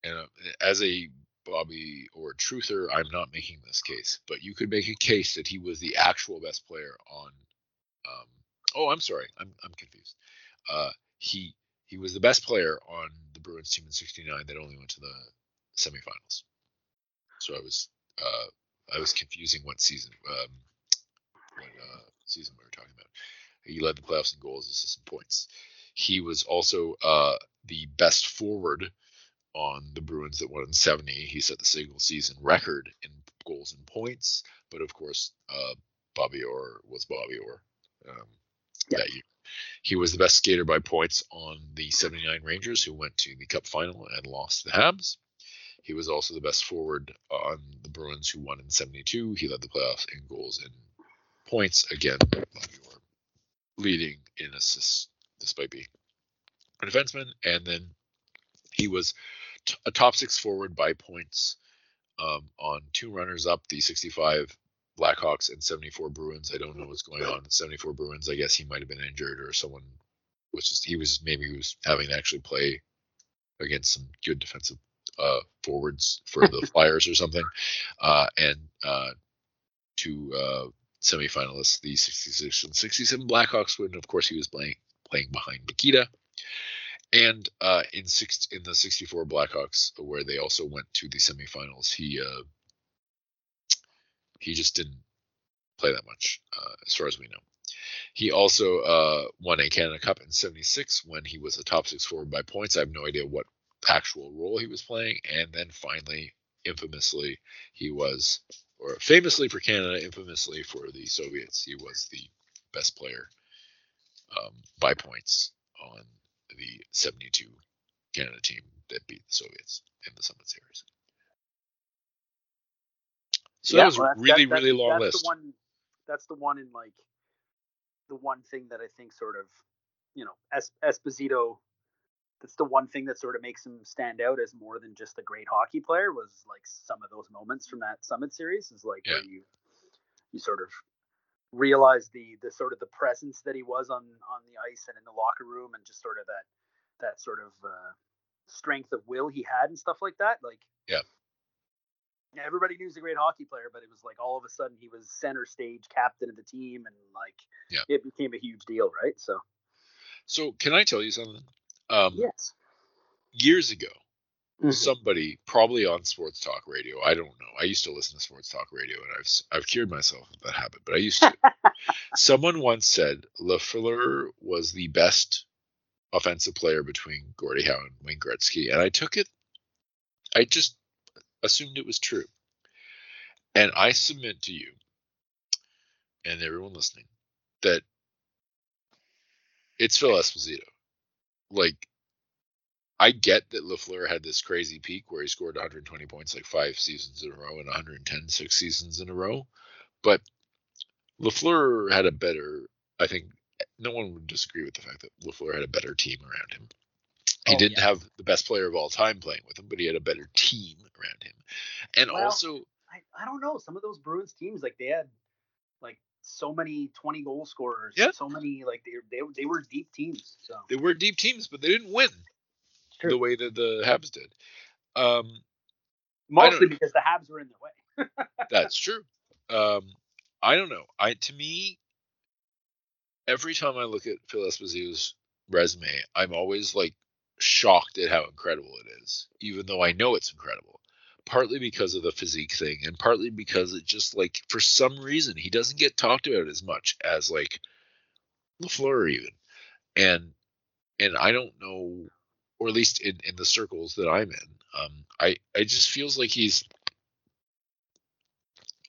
and uh, as a Bobby Orr truther, I'm not making this case, but you could make a case that he was the actual best player on. Um, oh, I'm sorry, I'm I'm confused. Uh, he he was the best player on the Bruins team in '69 that only went to the semifinals. So I was uh, I was confusing what season um, what uh, season we were talking about. He led the playoffs in goals, assists, and points. He was also uh, the best forward on the Bruins that won in 70. He set the single season record in goals and points. But of course, uh, Bobby Orr was Bobby Orr um, Yeah. that year. He was the best skater by points on the 79 Rangers, who went to the Cup final and lost to the Habs. He was also the best forward on the Bruins, who won in 72. He led the playoffs in goals and points. Again, leading in assists despite being a defenseman. And then he was t- a top six forward by points um, on two runners up, the 65 Blackhawks and 74 Bruins. I don't know what's going on. 74 Bruins. I guess he might have been injured or someone was just he was maybe he was having to actually play against some good defensive uh, forwards for the Flyers or something. Uh, and uh, two uh, semifinalists, the 66 and 67 Blackhawks win. Of course, he was playing playing behind Mikita. And uh, in six in the 64 Blackhawks, where they also went to the semifinals, he uh, he just didn't play that much, uh, as far as we know. He also uh, won a Canada Cup in '76 when he was a top six forward by points. I have no idea what actual role he was playing. And then finally, infamously, he was, or famously for Canada, infamously for the Soviets, he was the best player um, by points on the 72 Canada team that beat the Soviets in the Summit Series. So yeah, that was well, really, that, really long that's list. The one, that's the one in like the one thing that I think sort of, you know, es- Esposito. That's the one thing that sort of makes him stand out as more than just a great hockey player. Was like some of those moments from that Summit Series is like yeah. where you you sort of realize the the sort of the presence that he was on on the ice and in the locker room and just sort of that that sort of uh, strength of will he had and stuff like that. Like yeah, yeah, everybody knew he was a great hockey player, but it was like all of a sudden he was center stage captain of the team, and like yeah. it became a huge deal, right? So, so can I tell you something? Um, yes. Years ago, mm-hmm. somebody probably on sports talk radio. I don't know. I used to listen to sports talk radio, and I've I've cured myself of that habit, but I used to. Someone once said Lafleur was the best offensive player between Gordie Howe and Wayne Gretzky, and I took it. I just assumed it was true. And I submit to you and everyone listening that it's Phil Esposito. Like, I get that Lafleur had this crazy peak where he scored 120 points like five seasons in a row and 110 six seasons in a row, but Lafleur had a better. I think no one would disagree with the fact that Lafleur had a better team around him. He oh, didn't yeah. have the best player of all time playing with him, but he had a better team around him. And well, also, I, I don't know. Some of those Bruins teams, like they had so many 20 goal scorers. Yeah. So many like they they they were deep teams. So they were deep teams, but they didn't win the way that the Habs did. Um, Mostly because the Habs were in their way. that's true. Um, I don't know. I to me, every time I look at Phil Esposito's resume, I'm always like shocked at how incredible it is, even though I know it's incredible. Partly because of the physique thing, and partly because it just like for some reason he doesn't get talked about as much as like Lafleur even, and and I don't know, or at least in in the circles that I'm in, um, I I just feels like he's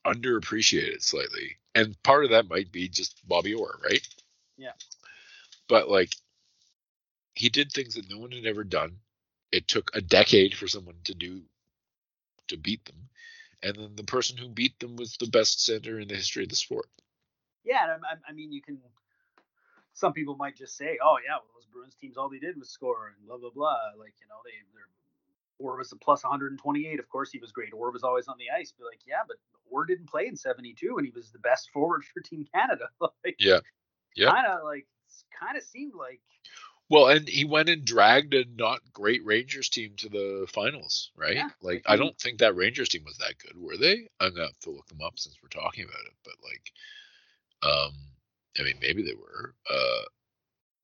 underappreciated slightly, and part of that might be just Bobby Orr, right? Yeah. But like he did things that no one had ever done. It took a decade for someone to do to beat them, and then the person who beat them was the best center in the history of the sport. Yeah, I, I mean, you can. Some people might just say, "Oh yeah, well, those Bruins teams, all they did was score and blah blah blah." Like you know, they they're Orr was a plus 128. Of course, he was great. Orr was always on the ice. Be like, yeah, but Orr didn't play in 72, and he was the best forward for Team Canada. like, yeah, yeah, kind of like, kind of seemed like well, and he went and dragged a not great Rangers team to the finals, right? Yeah, like I don't think that Rangers team was that good, were they? I'm gonna have to look them up since we're talking about it. But like, um, I mean, maybe they were. Uh,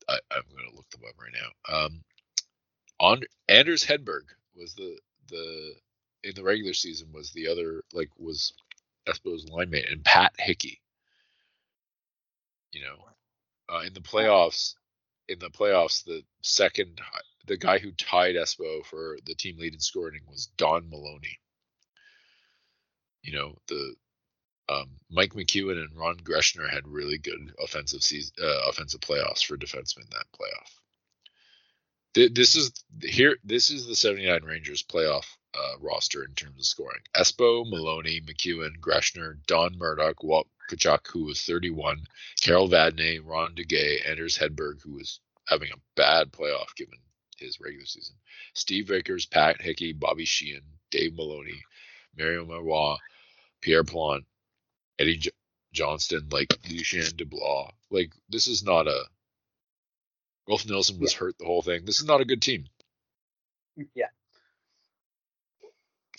I, am gonna look them up right now. Um, on Anders Hedberg was the the in the regular season was the other like was I suppose line mate and Pat Hickey. You know, uh, in the playoffs in the playoffs, the second, the guy who tied Espo for the team lead in scoring was Don Maloney. You know, the um, Mike McEwen and Ron Greschner had really good offensive season, uh, offensive playoffs for defensemen that playoff. This is here. This is the '79 Rangers playoff uh, roster in terms of scoring. Espo, Maloney, McEwen, Greschner, Don Murdoch, Walt Tkachuk, who was 31, Carol Vadnais, Ron Duguay, Anders Hedberg, who was having a bad playoff given his regular season. Steve Vickers, Pat Hickey, Bobby Sheehan, Dave Maloney, Mario Marois, Pierre Plante, Eddie J- Johnston, like Lucien DeBlois. Like this is not a. Rolf Nilsson was Yeah. hurt the whole thing. This is not a good team. Yeah.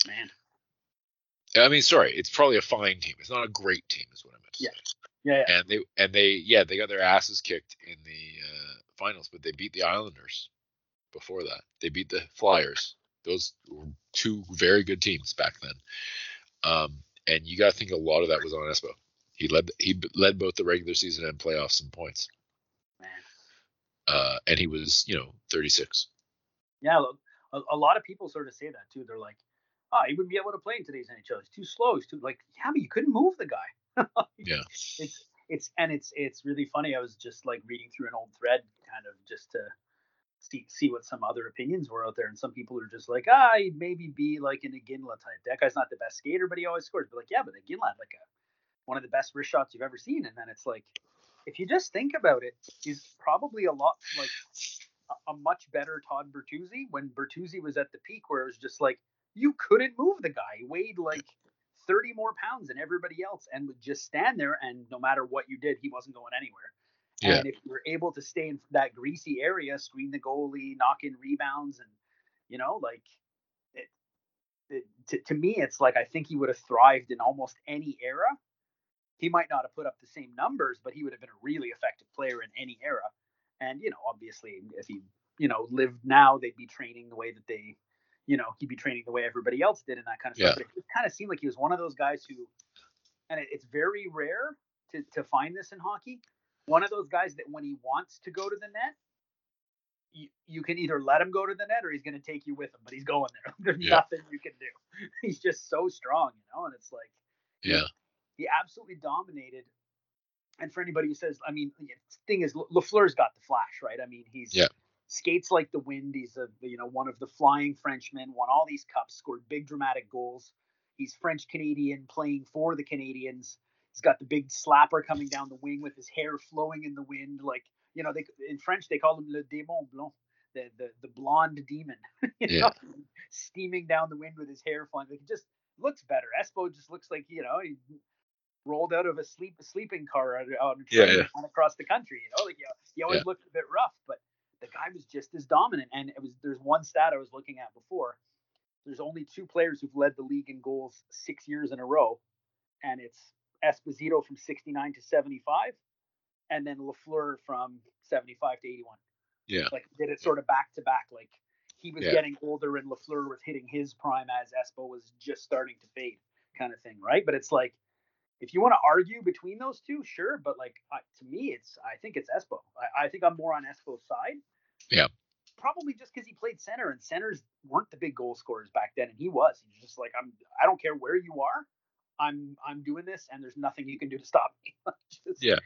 Man. I mean, sorry, it's probably a fine team. It's not a great team, is what I meant to Yeah. Yeah. yeah. And they and they yeah they got their asses kicked in the uh, finals, but they beat the Islanders before that. They beat the Flyers. Those were two very good teams back then. Um, and you got to think a lot of that was on Espo. He led he led both the regular season and playoffs in points. Man. Uh, and he was you know 36. Yeah, look, a, a lot of people sort of say that too. They're like, "Oh, he wouldn't be able to play in today's NHL. He's too slow. He's too like, yeah, but you couldn't move the guy." Yeah. It's it's and it's it's really funny. I was just like reading through an old thread, kind of just to see see what some other opinions were out there, and some people are just like, "Ah, he'd maybe be like an Iginla type. That guy's not the best skater, but he always scores." But like, yeah, but Iginla had like a one of the best wrist shots you've ever seen, and then it's like, if you just think about it, he's probably a lot like a, a much better Todd Bertuzzi when Bertuzzi was at the peak where it was just like you couldn't move the guy. He weighed like 30 more pounds than everybody else and would just stand there and no matter what you did, he wasn't going anywhere. Yeah. And if you were able to stay in that greasy area, screen the goalie, knock in rebounds, and you know, like it, it to, to me, it's like I think he would have thrived in almost any era. He might not have put up the same numbers, but he would have been a really effective player in any era. And you know, obviously, if he you know lived now, they'd be training the way that they, you know, he'd be training the way everybody else did and that kind of Yeah. stuff. But it kind of seemed like he was one of those guys who, and it, it's very rare to to find this in hockey. One of those guys that when he wants to go to the net, you, you can either let him go to the net or he's going to take you with him, but he's going there. There's Yeah. nothing you can do. He's just so strong, you know. And it's like Yeah. he absolutely dominated. And for anybody who says, I mean, the thing is, Lafleur's got the flash, right? I mean, he's Yeah. Skates like the wind. He's a you know one of the flying Frenchmen. Won all these cups, scored big dramatic goals. He's French Canadian, playing for the Canadiens. He's got the big slapper coming down the wing with his hair flowing in the wind, like you know, they in French they call him le démon blanc, the the, the blonde demon, you Yeah. know, steaming down the wind with his hair flying. Like, it just looks better. Espo just looks like you know he rolled out of a sleep a sleeping car out, out Yeah, yeah. across the country. You know, like you he always Yeah. looked a bit rough, but the guy was just as dominant. And it was there's one stat I was looking at before. There's only two players who've led the league in goals six years in a row, and it's Esposito from 69 to 75, and then Lafleur from 75 to 81. Yeah. Like did it sort of back to back. Like he was Yeah. getting older and Lafleur was hitting his prime as Espo was just starting to fade, kind of thing, right? But it's like if you want to argue between those two, sure. But like uh, to me, it's I think it's Espo. I, I think I'm more on Espo's side. Yeah. Probably just because he played center and centers weren't the big goal scorers back then, and he was. He's just like I'm. I don't care where you are. I'm I'm doing this, and there's nothing you can do to stop me. Just- Yeah.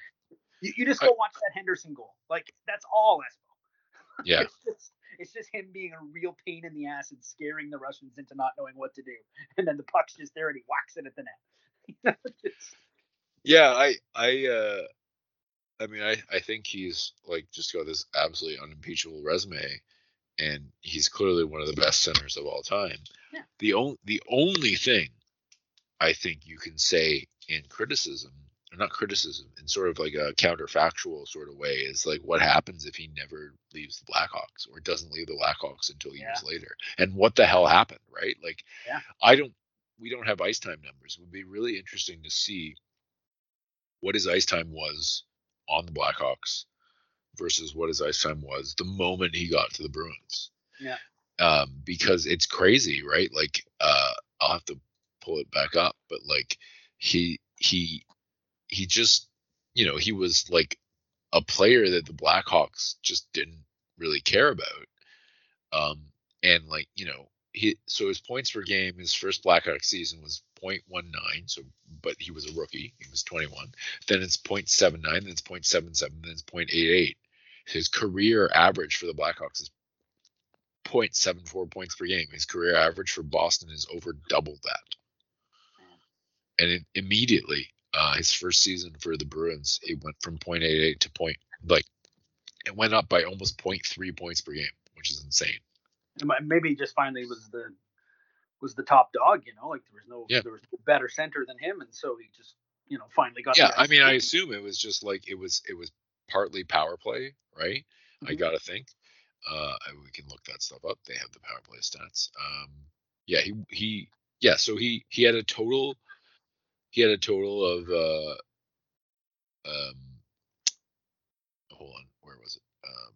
You, you just go watch that Henderson goal. Like that's all Espo. Yeah. It's just, it's just him being a real pain in the ass and scaring the Russians into not knowing what to do. And then the puck's just there and he whacks it at the net. You know, it's- Yeah, I I uh I mean I I think he's like just got this absolutely unimpeachable resume and he's clearly one of the best centers of all time. Yeah. The only the only thing I think you can say in criticism, or not criticism, in sort of like a counterfactual sort of way is like what happens if he never leaves the Blackhawks or doesn't leave the Blackhawks until years later. And what the hell happened, right? Like Yeah. I don't we don't have ice time numbers. It would be really interesting to see what his ice time was on the Blackhawks versus what his ice time was the moment he got to the Bruins. Yeah. Um, because it's crazy, right? Like, uh, I'll have to pull it back up, but like he he he just you know he was like a player that the Blackhawks just didn't really care about. Um, and like you know he so his points per game his first Blackhawks season was 0.19 so but he was a rookie he was 21 then it's 0.79 then it's 0.77 then it's 0.88 his career average for the Blackhawks is 0.74 points per game. His career average for Boston is over double that. And it, immediately uh, his first season for the Bruins it went from 0.88 to point like it went up by almost 0.3 points per game which is insane maybe he just finally was the was the top dog, you know, like there was no Yeah. there was no better center than him, and so he just you know finally got. Yeah, I mean, I assume it was just like it was it was partly power play, right? Mm-hmm. I gotta think. Uh, we can look that stuff up. They have the power play stats. Um, yeah, he he yeah. So he he had a total. He had a total of uh, um, hold on, where was it? Um.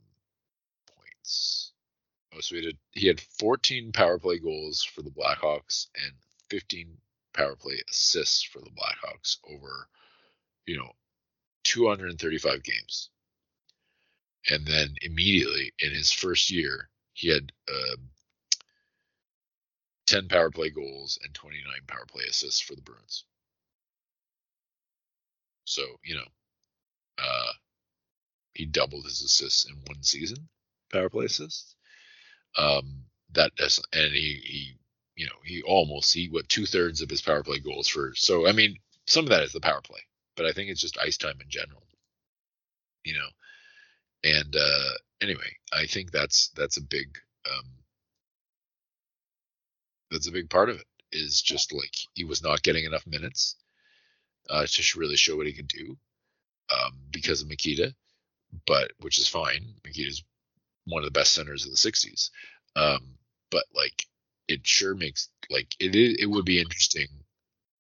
Oh, so he had he had 14 power play goals for the Blackhawks and 15 power play assists for the Blackhawks over, you know, 235 games. And then immediately in his first year, he had uh, 10 power play goals and 29 power play assists for the Bruins. So, you know, uh, he doubled his assists in one season, power play assists. Um, that does, and he, he, you know, he almost he what two thirds of his power play goals for. So I mean, some of that is the power play, but I think it's just ice time in general. You know, and uh, anyway, I think that's that's a big um, that's a big part of it. Is just like he was not getting enough minutes uh, to really show what he could do um, because of Mikita, but which is fine. Mikita's one of the best centers of the '60s, um, but like it sure makes like it it would be interesting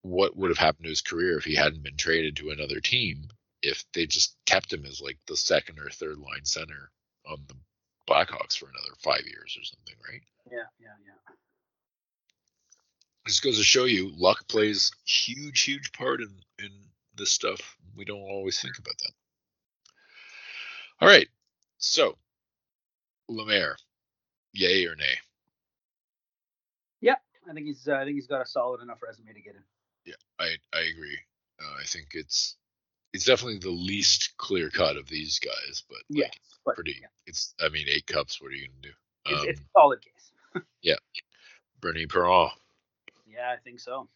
what would have happened to his career if he hadn't been traded to another team if they just kept him as like the second or third line center on the Blackhawks for another five years or something, right? Yeah, yeah, yeah. This goes to show you luck plays huge, huge part in in this stuff. We don't always think about that. All right, so Lemaire, yay or nay? Yeah, I think he's. Uh, I think he's got a solid enough resume to get in. Yeah, I I agree. Uh, I think it's it's definitely the least clear cut of these guys, but yeah, like, pretty. Yeah. It's I mean eight cups. What are you gonna do? Um, it's, it's, a solid case. yeah, Bernie Parent. Yeah, I think so.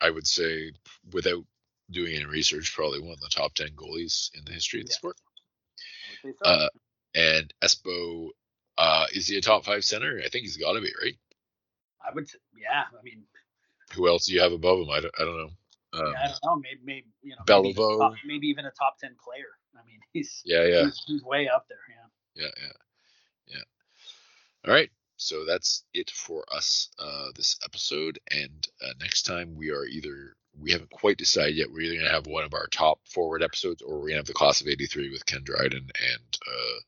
I would say without doing any research, probably one of the top ten goalies in the history of the yeah. sport. So. Uh, and Espo, uh, is he a top five center? I think he's got to be, right? I would, yeah. I mean, who else do you have above him? I don't, I don't know. Um, yeah, I don't know. Maybe, maybe you know, maybe, top, maybe, even a top ten player. I mean, he's yeah, yeah, he's, he's, way up there. Yeah. Yeah, yeah, yeah. All right. So that's it for us uh, this episode. And uh, next time we are either we haven't quite decided yet. We're either gonna have one of our top forward episodes, or we're gonna have the class of '83 with Ken Dryden and uh,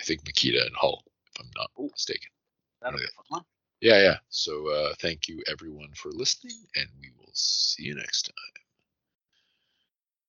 I think Mikita and Hull, if I'm not Ooh, mistaken. That'll be fun. Yeah, yeah. So uh, thank you everyone for listening, and we will see you next time.